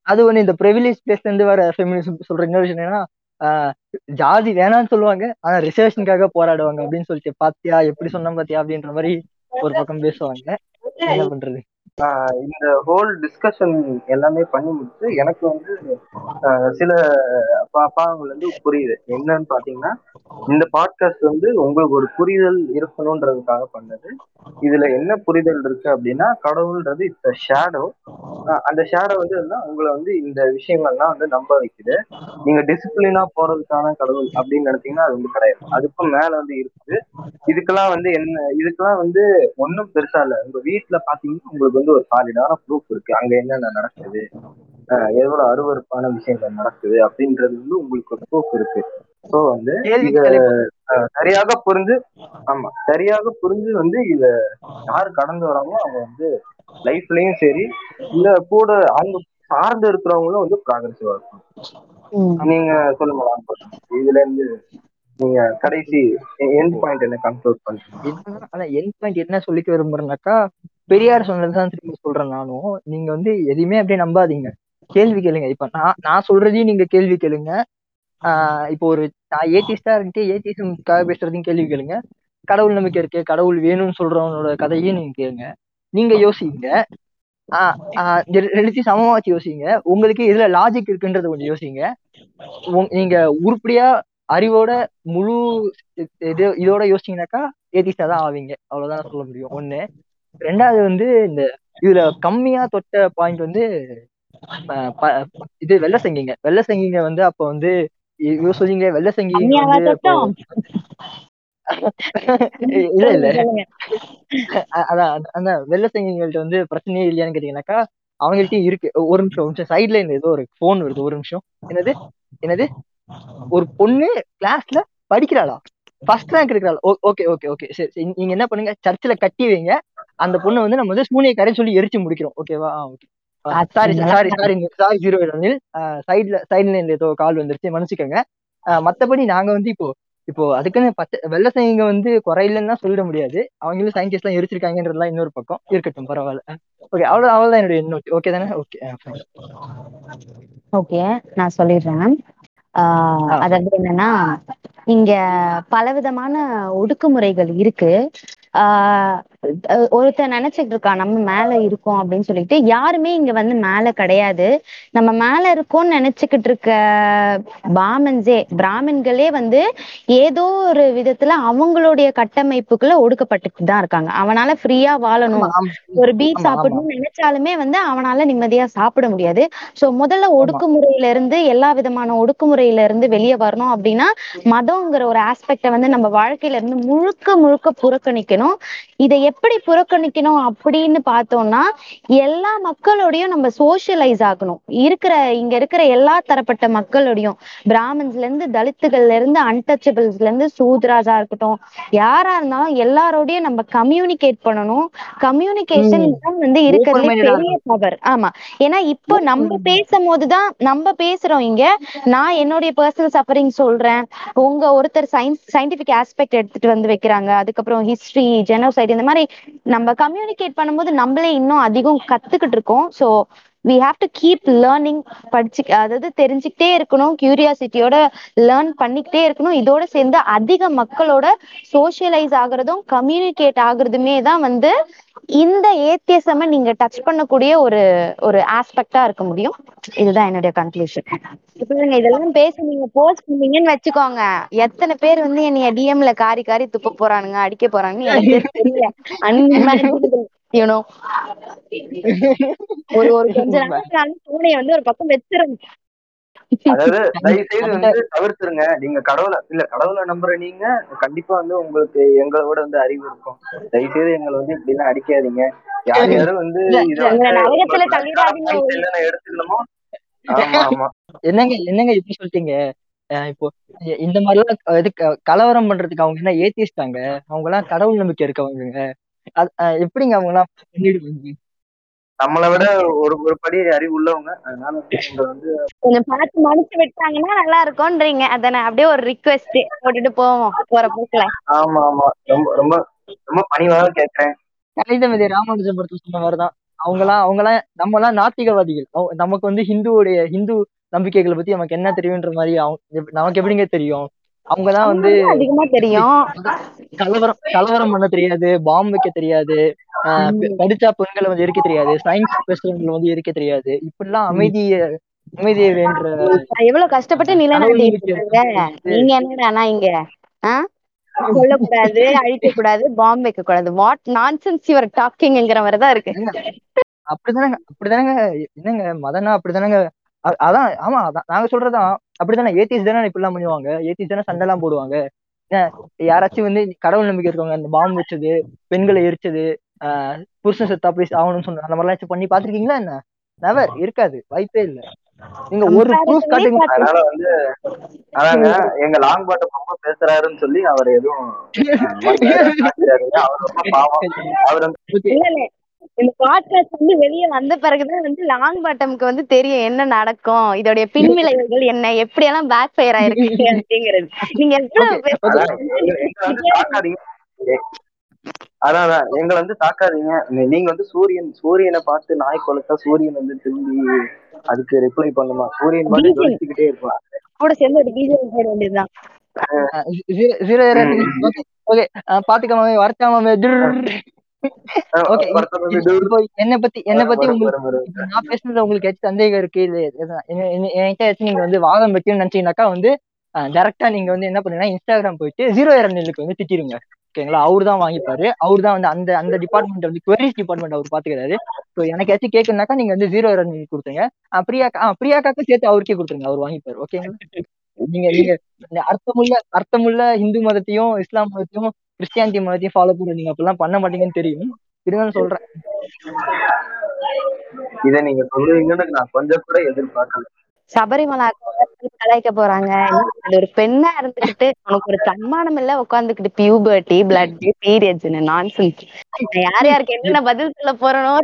அது ஒண்ணு இந்த ப்ரிவிலேஜ் பிளேஸ்ல இருந்து வர ஃபெமினிசம் சொல்ற இன்னொரு விஷயம் என்னன்னா ஜாதி வேணாம்னு சொல்லுவாங்க ஆனா ரிசர்வேஷனுக்காக போராடுவாங்க அப்படின்னு சொல்லிட்டு பாத்தியா எப்படி சொன்ன பாத்தியா அப்படின்ற மாதிரி ஒரு பக்கம் பேசுவாங்க. என்ன பண்றது?
இந்த ஹோல் டிஸ்கஷன் எல்லாமே பண்ணி முடிச்சு எனக்கு வந்து சில பா- பாகங்கள் வந்து புரியுது. என்னன்னு பாத்தீங்கன்னா இந்த பாட்காஸ்ட் வந்து உங்களுக்கு ஒரு புரிதல் இருக்கணும்ன்றதுக்காக பண்ணது. இதுல என்ன புரிதல் இருக்கு அப்படின்னா கடவுள்ன்றது இட்ஸ் ஷேடோ அந்த ஷேடோ வந்து உங்களை வந்து இந்த விஷயங்கள்லாம் வந்து நம்ப வைக்குது. நீங்க டிசிப்ளினா போறதுக்கான கடவுள் அப்படின்னு நினைச்சீங்கன்னா அது வந்து கிடையாது. அதுக்கும் மேல வந்து இருக்குது. இதுக்கெல்லாம் வந்து என்ன இதுக்கெல்லாம் வந்து ஒன்றும் பெருசா இல்ல. உங்க வீட்டுல பாத்தீங்கன்னா உங்களுக்கு வந்து ஒரு சாலிடான ப்ரூஃப் இருக்கு. அங்க என்னென்ன நடக்குது? எவ்வளவு அருவருப்பான விஷயங்கள் நடக்குது அப்படின்றது வந்து உங்களுக்கு ஒரு ப்ரூஃப் இருக்கு. ஸோ வந்து சரியாக புரிஞ்சு ஆமா சரியாக புரிஞ்சு வந்து இத யாரு கடந்து வராங்களோ அவங்க வந்து லைஃப்லயும் சரி இல்ல கூட அவங்க சார்ந்து இருக்கிறவங்களும் வந்து ப்ராகிரசிவா இருக்கும் நீங்க சொல்லுங்க. இதுல இருந்து நீங்க கடைசி எண்ட் பாயிண்ட் என்ன கன்க்ளூட் பண்றீங்க?
அதான் என் பாயிண்ட் என்ன சொல்லிக்க விரும்புறேன்னாக்கா பெரியார் சொன்னதுதான் திரும்பி சொல்றேன் நானும். நீங்க வந்து எதையுமே அப்படியே நம்பாதீங்க. கேள்வி கேளுங்க. இப்ப நான் நான் சொல்றதையும் நீங்க கேள்வி கேளுங்க. ஆஹ் இப்போ ஒரு நான் ஏத்திஸ்டா இருந்துட்டு ஏத்திசம்காக பேசுறதையும் கேள்வி கேளுங்க. கடவுள் நம்பிக்கை இருக்கு கடவுள் வேணும்னு சொல்றவனோட கதையும் நீங்க கேளுங்க. நீங்க யோசிங்க. ஆஹ் ஆஹ் ரெண்டுத்தையும் சமமா வச்சு யோசிங்க. உங்களுக்கு இதுல லாஜிக் இருக்குன்றத கொஞ்சம் யோசிங்க. நீங்க உருப்படியா அறிவோட முழு இது இதோட யோசிச்சீங்கன்னாக்கா ஏத்திஸ்டா தான் ஆவீங்க. அவ்வளவுதான் சொல்ல முடியும். ஒண்ணு ரெண்டாவது வந்து இந்த இதுல கம்மியா தொட்ட பாயிண்ட் வந்து இது வெள்ளை சங்கிங்க. வெள்ளை சங்கிங்க வந்து அப்ப வந்து இவ சொல்லிங்க வெள்ளை
தொட்டோம்?
இல்ல இல்ல. அதான் அந்த- அந்த வெள்ளை சங்கிங்கள்ட்ட வந்து பிரச்சனையே இல்லையான்னு கேட்டீங்கன்னாக்கா அவங்கள்ட்டயும் இருக்கு. ஒரு நிமிஷம் ஒரு நிமிஷம். சைட்ல இந்த ஏதோ ஒரு போன் வருது ஒரு நிமிஷம். என்னது? என்னது? ஒரு பொண்ணு கிளாஸ்ல படிக்கிறாளா? ஃபர்ஸ்ட் ரேங்க் எடுக்கிறாள்? ஓகே ஓகே ஓகே சரி நீங்க என்ன பண்ணுங்க? சர்ச்சில் கட்டி வைங்க. அந்த பொண்ணை வந்து நம்ம வந்து சூனியக்காரன்னு சொல்லி எரிச்சு முடிக்கிறோம். ஓகேவா okay sorry sorry sorry sorry zero Anil. சைட்ல சைட்ல ஏதோ கால் வந்துருச்சு. மன்னிச்சுக்கோங்க. மத்தபடி நாங்க வந்து இப்போ இப்போ அதுக்குன்னு பச்சை வெள்ளை சைங்க வந்து குறையிலன்னு சொல்லிட முடியாது. அவங்களும் சயின்டிஸ்ட் எல்லாம் எரிச்சிருக்காங்கன்றதுலாம் இன்னொரு பக்கம். இருக்கட்டும் பரவாயில்ல. ஓகே அவ்வளவு அவ்வளவுதான் என்னுடைய நோட் ஓகே தானே? ஓகே
ஓகே நான் சொல்லிடுறேன். அதாவது என்னன்னா இங்க பலவிதமான ஒடுக்குமுறைகள் இருக்கு. ஒருத்தன் நினைச்சிட்டு இருக்கான் நம்ம மேல இருக்கோம் அப்படின்னு சொல்லிட்டு யாருமே இங்க வந்து மேல கிடையாது. நம்ம மேல இருக்கோம்னு நினைச்சுக்கிட்டு இருக்க பாமன்ஸே பிராமின்களே வந்து ஏதோ ஒரு விதத்துல அவங்களுடைய கட்டமைப்புக்குள்ள ஒடுக்கப்பட்டுட்டு தான் இருக்காங்க. அவனால ஃப்ரீயா வாழணும். ஒரு
ஆமா.
சாப்பிடணும்னு நினைச்சாலுமே வந்து அவனால நிம்மதியா சாப்பிட முடியாது. சோ முதல்ல ஒடுக்குமுறையில இருந்து எல்லா விதமான ஒடுக்குமுறையில இருந்து வெளியே வரணும் அப்படின்னா மதம்ங்கிற ஒரு ஆஸ்பெக்ட வந்து நம்ம வாழ்க்கையில இருந்து முழுக்க முழுக்க புறக்கணிக்கணும். இதை எப்படி புறக்கணிக்கணும் அப்படின்னு பார்த்தோம்னா எல்லா மக்களோடையும் நம்ம சோஷியலைஸ் ஆகணும். இருக்கிற இங்க இருக்கிற எல்லா தரப்பட்ட மக்களோடையும். பிராமின்ஸ்ல இருந்து தலித்துகள்ல இருந்து அன்டச்சபிள்ஸ்ல இருந்து சூத்ராஜா இருக்கட்டும் யாரா இருந்தாலும் எல்லாரோடையும் நம்ம கம்யூனிகேட் பண்ணணும். கம்யூனிகேஷன் தான் வந்து
Open-minded-ஆ
பெரிய பவர் ஆமா. ஏன்னா இப்போ நம்ம பேசும் போதுதான் நம்ம பேசுறோம் இங்க. நான் என்னுடைய பர்சனல் சஃபரிங் சொல்றேன். உங்க ஒருத்தர் சயின்ஸ் சயின்டிபிக் ஆஸ்பெக்ட் எடுத்துட்டு வந்து வைக்கிறாங்க. அதுக்கப்புறம் ஹிஸ்டரி ஜெனோசைட் இந்த மாதிரி நம்ம கம்யூனிகேட் பண்ணும்போது நம்மளே இன்னும் அதிகம் கத்துக்கிட்டு இருக்கோம். So we have to keep learning படிச்சு அதாவது தெரிஞ்சுக்கிட்டே இருக்கணும் கியூரியாசிட்டியோட லேர்ன் பண்ணிக்கிட்டே இருக்கணும். இதோட சேர்ந்து அதிக மக்களோட சோசியலைஸ் ஆகுறதும் கம்யூனிகேட் ஆகுறதுமே தான் வந்து இந்த ஏத்தியசம நீங்க டச் பண்ணக்கூடிய ஒரு ஒரு ஆஸ்பெக்டா இருக்க முடியும். இதுதான் என்னுடைய கன்க்ளூஷன் இப்ப இதெல்லாம் பேசி நீங்க போஸ்ட் பண்ணீங்கன்னு வச்சுக்கோங்க. எத்தனை பேர் வந்து என்னைய டிஎம்ல காரி காரி துப்ப போறானுங்க அடிக்க போறாங்க தெரியல. யூனோ ஒரு ஒரு கொஞ்ச நாளைக்கு நான் பூனைய வந்து ஒரு பக்கம் வச்சிருங்க
அதாவது தயவு செய்து வந்து தவிர்த்துருங்க. நீங்க கடவுளை இல்ல கடவுளை நம்புற நீங்க கண்டிப்பா வந்து உங்களுக்கு எங்களோட வந்து அறிவு இருக்கும். தயவு செய்து எங்களை வந்து இப்படி எல்லாம் அடிக்காதீங்க. யார் யாரும் வந்து என்னென்ன எடுத்துக்கணுமோ? ஆமா ஆமா.
என்னங்க என்னங்க இப்படி சொல்லிட்டீங்க? இப்போ இந்த இது க- கலவரம் பண்றதுக்கு அவங்க என்ன ஏத்திஸ்டாங்க அவங்க எல்லாம் கடவுள் நம்பிக்கை இருக்கவங்க எப்படிங்க அவங்க எல்லாம் பண்ணிடுவாங்க?
நம்மளை விட ஒரு ஒரு படி அறிவு உள்ளவங்க. அதனால வந்து
கொஞ்சம் பார்த்து மனுச்சு விட்டாங்கன்னா நல்லா இருக்கும்ன்றீங்க. அதானே அப்படியே ஒரு ரிக்வெஸ்ட் போட்டுட்டு போவோம் போற போக்குல.
ஆமா ஆமா. ரொம்ப ரொம்ப ரொம்ப பணிவாக கேட்கிறேன்.
கணிதமதி ராமானுஜம் படத்துல சொன்ன மாதிரிதான். அவங்கலாம் அவங்கலாம் நம்மலாம் நாத்திகவாதிகள். அவங்க- நமக்கு வந்து ஹிந்துவுடைய ஹிந்து நம்பிக்கைகளை பத்தி நமக்கு என்ன தெரியுன்ற மாதிரி அவங்க நமக்கு எப்படிங்க தெரியும்? அவங்கதான் வந்து
அதிகமா தெரியும்.
கலவரம் கலவரம் பண்ண தெரியாது பாம்பு வைக்க தெரியாது படிச்சா பெண்களை வந்து எரிக்க தெரியாது சயின்ஸ் பேசுறவங்களை வந்து எரிக்க தெரியாது. இப்படிலாம் அமைதிய அமைதியை வேண்ட
எவ்வளவு கஷ்டப்பட்டு இருக்காங்க நீங்க என்னடானா இங்க ஆ? கொல்லக்கூடாது அழிக்க கூடாது பாம்பு வைக்க கூடாது வாட் நான்சென்ஸ் யுவர் டாக்கிங்ங்கிற மாதிரி தான் இருக்கு
அப்படிதானங்க அப்படிதானங்க என்னங்க மதனா அப்படிதானங்க அதான் ஆமா அதான் நாங்க சொல்றதுதான். அப்படிதானே ஏத்திஸ் தானே இப்படிலாம் பண்ணுவாங்க? ஏத்திஸ் தானே சண்டை எல்லாம் போடுவாங்க? ஏன் யாராச்சும் வந்து கடவுள் நம்பிக்கை இருக்கவங்க அந்த பாம்பு வச்சது பெண்களை எரிச்சது ஆஹ் புருஷன் செத்தா போய் ஆகணும்னு சொன்ன அந்த மாதிரிலாம் ஏதாச்சும் பண்ணி பாத்திருக்கீங்களா என்ன? நெவர் இருக்காது. வாய்ப்பே இல்ல. நீங்க ஒரு ப்ரூஃப் காட்டுங்க
அதனால வந்து அதாங்க எங்க லாங் பாட்டம் ரொம்ப பேசுறாருன்னு சொல்லி அவர் எதுவும். அவர் ரொம்ப பாவம். அவர் வந்து
இந்த பாட்காஸ்ட் வந்து வெளிய வந்த பிறகுதான் வந்து லாங் பாட்டம்க்கு வந்து தெரியும் என்ன நடக்கும். இதோடைய பின்விளைவுகள் என்ன? எப்படி எல்லாம் பேக் ஃபயர் ஆயிருக்கு அப்படிங்கிறது. நீங்க எவ்வளவு
அதான் எங்க- எங்களை வந்து தாக்காதீங்க. வந்து நீங்க வந்து சூரியன் சூரியனை பார்த்து நாய் கொளுத்தா சூரியன் வந்து திரும்பி அதுக்கு ரிப்ளை பண்ணுமா? சூரியன் மாதிரி
பீஜம்.
ஜொலிச்சுக்கிட்டே இருப்பான்
கூட சேர்ந்து ஒரு பிஜிஎம் போட வேண்டியதுதான்.
ஓகே பாத்துக்காம வரச்சாம என்ன பத்தி என்ன பத்தி உங்களுக்கு நான் பேசுனதுல உங்களுக்கு ஏதாச்சும் சந்தேகம் இருக்கு? இல்ல என்கிட்ட ஏதாச்சும் நீங்க வந்து வாதம் வைக்கணும்னு நினைச்சீங்கன்னாக்கா வந்து டைரக்டா நீங்க வந்து என்ன பண்ணுங்கன்னா இன்ஸ்டாகிராம் போயிட்டு ஜீரோ இரநெல்லுக்கு வந்து திட்டிருங்க. ஓகேங்களா அவர் தான் வாங்கிப்பாரு. அவர் தான் வந்து அந்த அந்த டிபார்ட்மெண்ட் வந்து queries டிபார்ட்மெண்ட் அவர் பாத்துக்கிறாரு. ஸோ எனக்கு ஏதாச்சும் கேட்கணுனாக்கா நீங்க வந்து ஜீரோ இரநெல் பிரியாக்கா ஆஹ் பிரியாக்காக்கும் சேர்த்து அவருக்கே கொடுத்துருங்க. அவர் வாங்கிப்பாரு. ஓகேங்களா நீங்க நீங்க அர்த்தமுள்ள அர்த்தமுள்ள இந்து மதத்தையும் இஸ்லாம் மதத்தையும் கிறிஸ்டியானிட்டி மதத்தையும் ஃபாலோ பண்ற நீங்க அப்பெல்லாம் பண்ண மாட்டீங்கன்னு தெரியும். இருந்தாலும் சொல்றேன்.
இதை நீங்க சொல்லுவீங்கன்னு நான் கொஞ்சம் கூட எதிர்பார்க்கல.
சபரிமலை கலாய்க்க போறாங்க. ஒரு பெண்ணா இருந்துகிட்டு உனக்கு ஒரு தன்மானம் இல்ல உட்காந்துக்கிட்டு பியூபர்ட்டி பிளட் பீரியட்ஸ்னு நான்சென்ஸ் யார் யாருக்கு என்னென்ன பதில் சொல்ல போறனோ.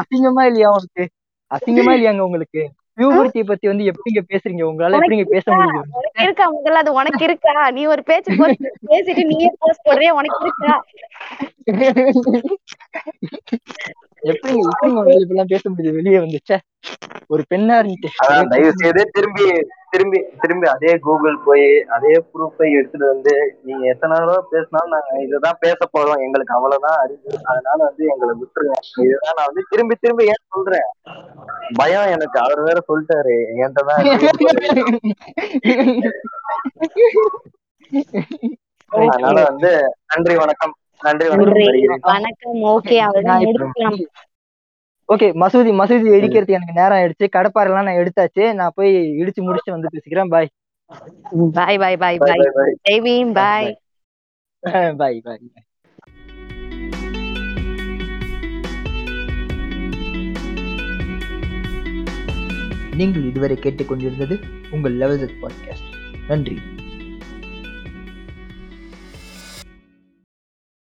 அசிங்கமா இல்லையா உங்களுக்கு அசிங்கமா இல்லையாங்க உங்களுக்கு? பியூபர்ட்டி பத்தி வந்து எப்படிங்க பேசுறீங்க? உங்களால எப்படிங்க பேச முடியும்?
உனக்கு இருக்கா? முதல்ல அது உனக்கு இருக்கா? நீ ஒரு பேச்சு பேசிட்டு நீயே போஸ்ட் போடுறிய? உனக்கு இருக்கா?
எப்படிங்க எப்படிங்க உங்களால இப்படிலாம் பேச முடியுது? வெளியே வந்துச்சே. ஒரு பெண்ணா இருந்துட்டு.
அதான் தயவு செய்து திரும்பி திரும்பி திரும்பி அதே கூகுள் போய் அதே ப்ரூஃபை எடுத்துட்டு வந்து நீங்க எத்தனை தடவை பேசினாலும் நாங்க இதுதான் பேச போறோம். எங்களுக்கு அவ்வளவுதான் அறிவு. அதனால வந்து எங்களை விட்டுருங்க. இதுதான் நான் வந்து திரும்பி திரும்பி ஏன் சொல்றேன்? பயம் எனக்கு. அவர் வேற சொல்லிட்டாரு. என்கிட்ட தான் அதனால வந்து நன்றி வணக்கம். நன்றி வணக்கம்.
வணக்கம். ஓகே அவ்வளவுதான் முடிச்சுக்கலாம்
ஓகே மசூதி மசூதி இடிக்கிறதுக்கு எனக்கு நேரம் ஆயிடுச்சு. கடப்பாரெல்லாம் நான் எடுத்தாச்சு. நான் போய் இடிச்சு முடிச்சுட்டு வந்து பேசிக்கிறேன். Bye
bye bye bye
bye
bye
bye bye
தேவியும் பாய்
பாய் பாய் நீங்கள் இதுவரை கேட்டுக்கொண்டிருந்தது உங்கள் லெவல் பாட்காஸ்ட் நன்றி.